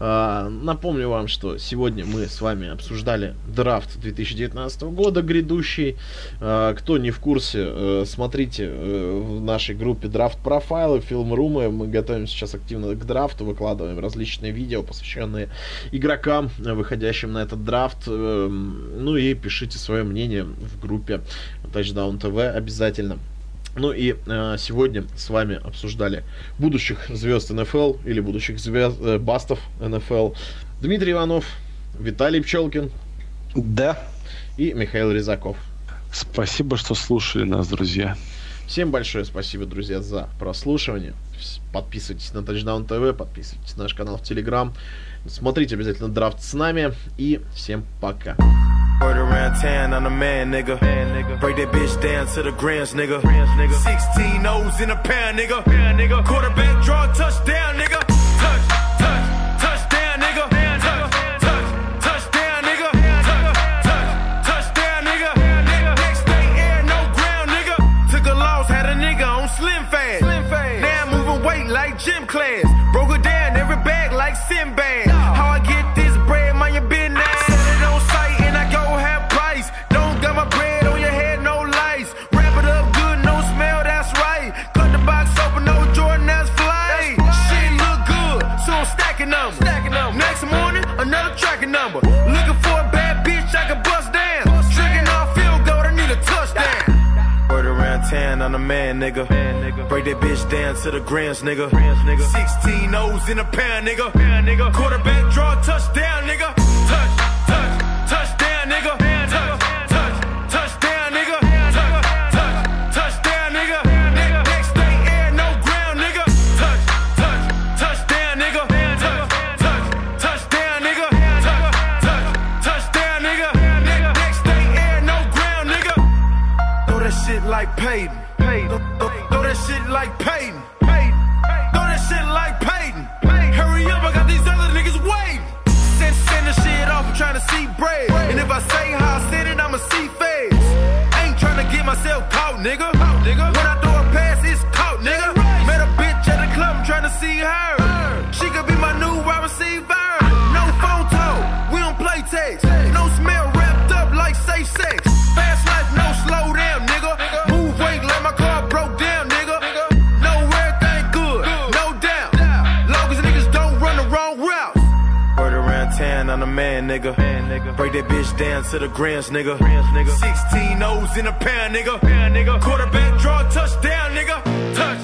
А, напомню вам, что сегодня мы с вами обсуждали драфт 2019 года грядущий. А, кто не в курсе, э, смотрите э, в нашей группе драфт профайлы, фильм-румы. Мы готовим сейчас активно к драфту, выкладываем различные видео, посвященные игрокам, выходящим на этот драфт. Эм, ну и пишите свое мнение в группе Touchdown TV обязательно. Ну и э, сегодня с вами обсуждали будущих звезд НФЛ или будущих звезд, э, бастов НФЛ Дмитрий Иванов, Виталий Пчелкин. Да. И Михаил Резаков. Спасибо, что слушали нас, друзья. Всем большое спасибо, друзья, за прослушивание. Подписывайтесь на Touchdown TV, подписывайтесь на наш канал в Telegram. Смотрите обязательно драфт с нами. И всем пока. Word around town, I'm the man, nigga. Man, nigga. Break that bitch down to the grams, nigga. Grams, nigga. 16 O's in a pound, nigga. Pound, nigga. Quarterback draw, touchdown, nigga. Gym class. Broke it down, every bag like Sinbad. Man, nigga. Break that bitch down to the grams, nigga. 16 O's in a pound, nigga. Quarterback draw, touchdown, nigga. Touch, touch, touchdown, nigga. Touch, touch, touchdown, nigga. Touch, touch, touchdown, nigga. Next day, air, no ground, nigga. Touch, touch, touchdown, nigga. Touch, touch, touchdown, nigga. Touch, touch, touchdown, nigga. Next day, air, no ground, nigga. Throw that shit like Peyton. Like Peyton. Throw that shit like Peyton. Hurry up, I got these other niggas waiting. Send, send the shit off, I'm trying to see bread. And if I say how I said it, I'ma see feds. Ain't trying to get myself caught, nigga. When I throw a pass, it's caught, nigga. Met a bitch at the club, I'm trying to see her. Break that bitch down to the grams, nigga. 16 O's in a pound, nigga. Quarterback draw, touchdown, nigga. Touch,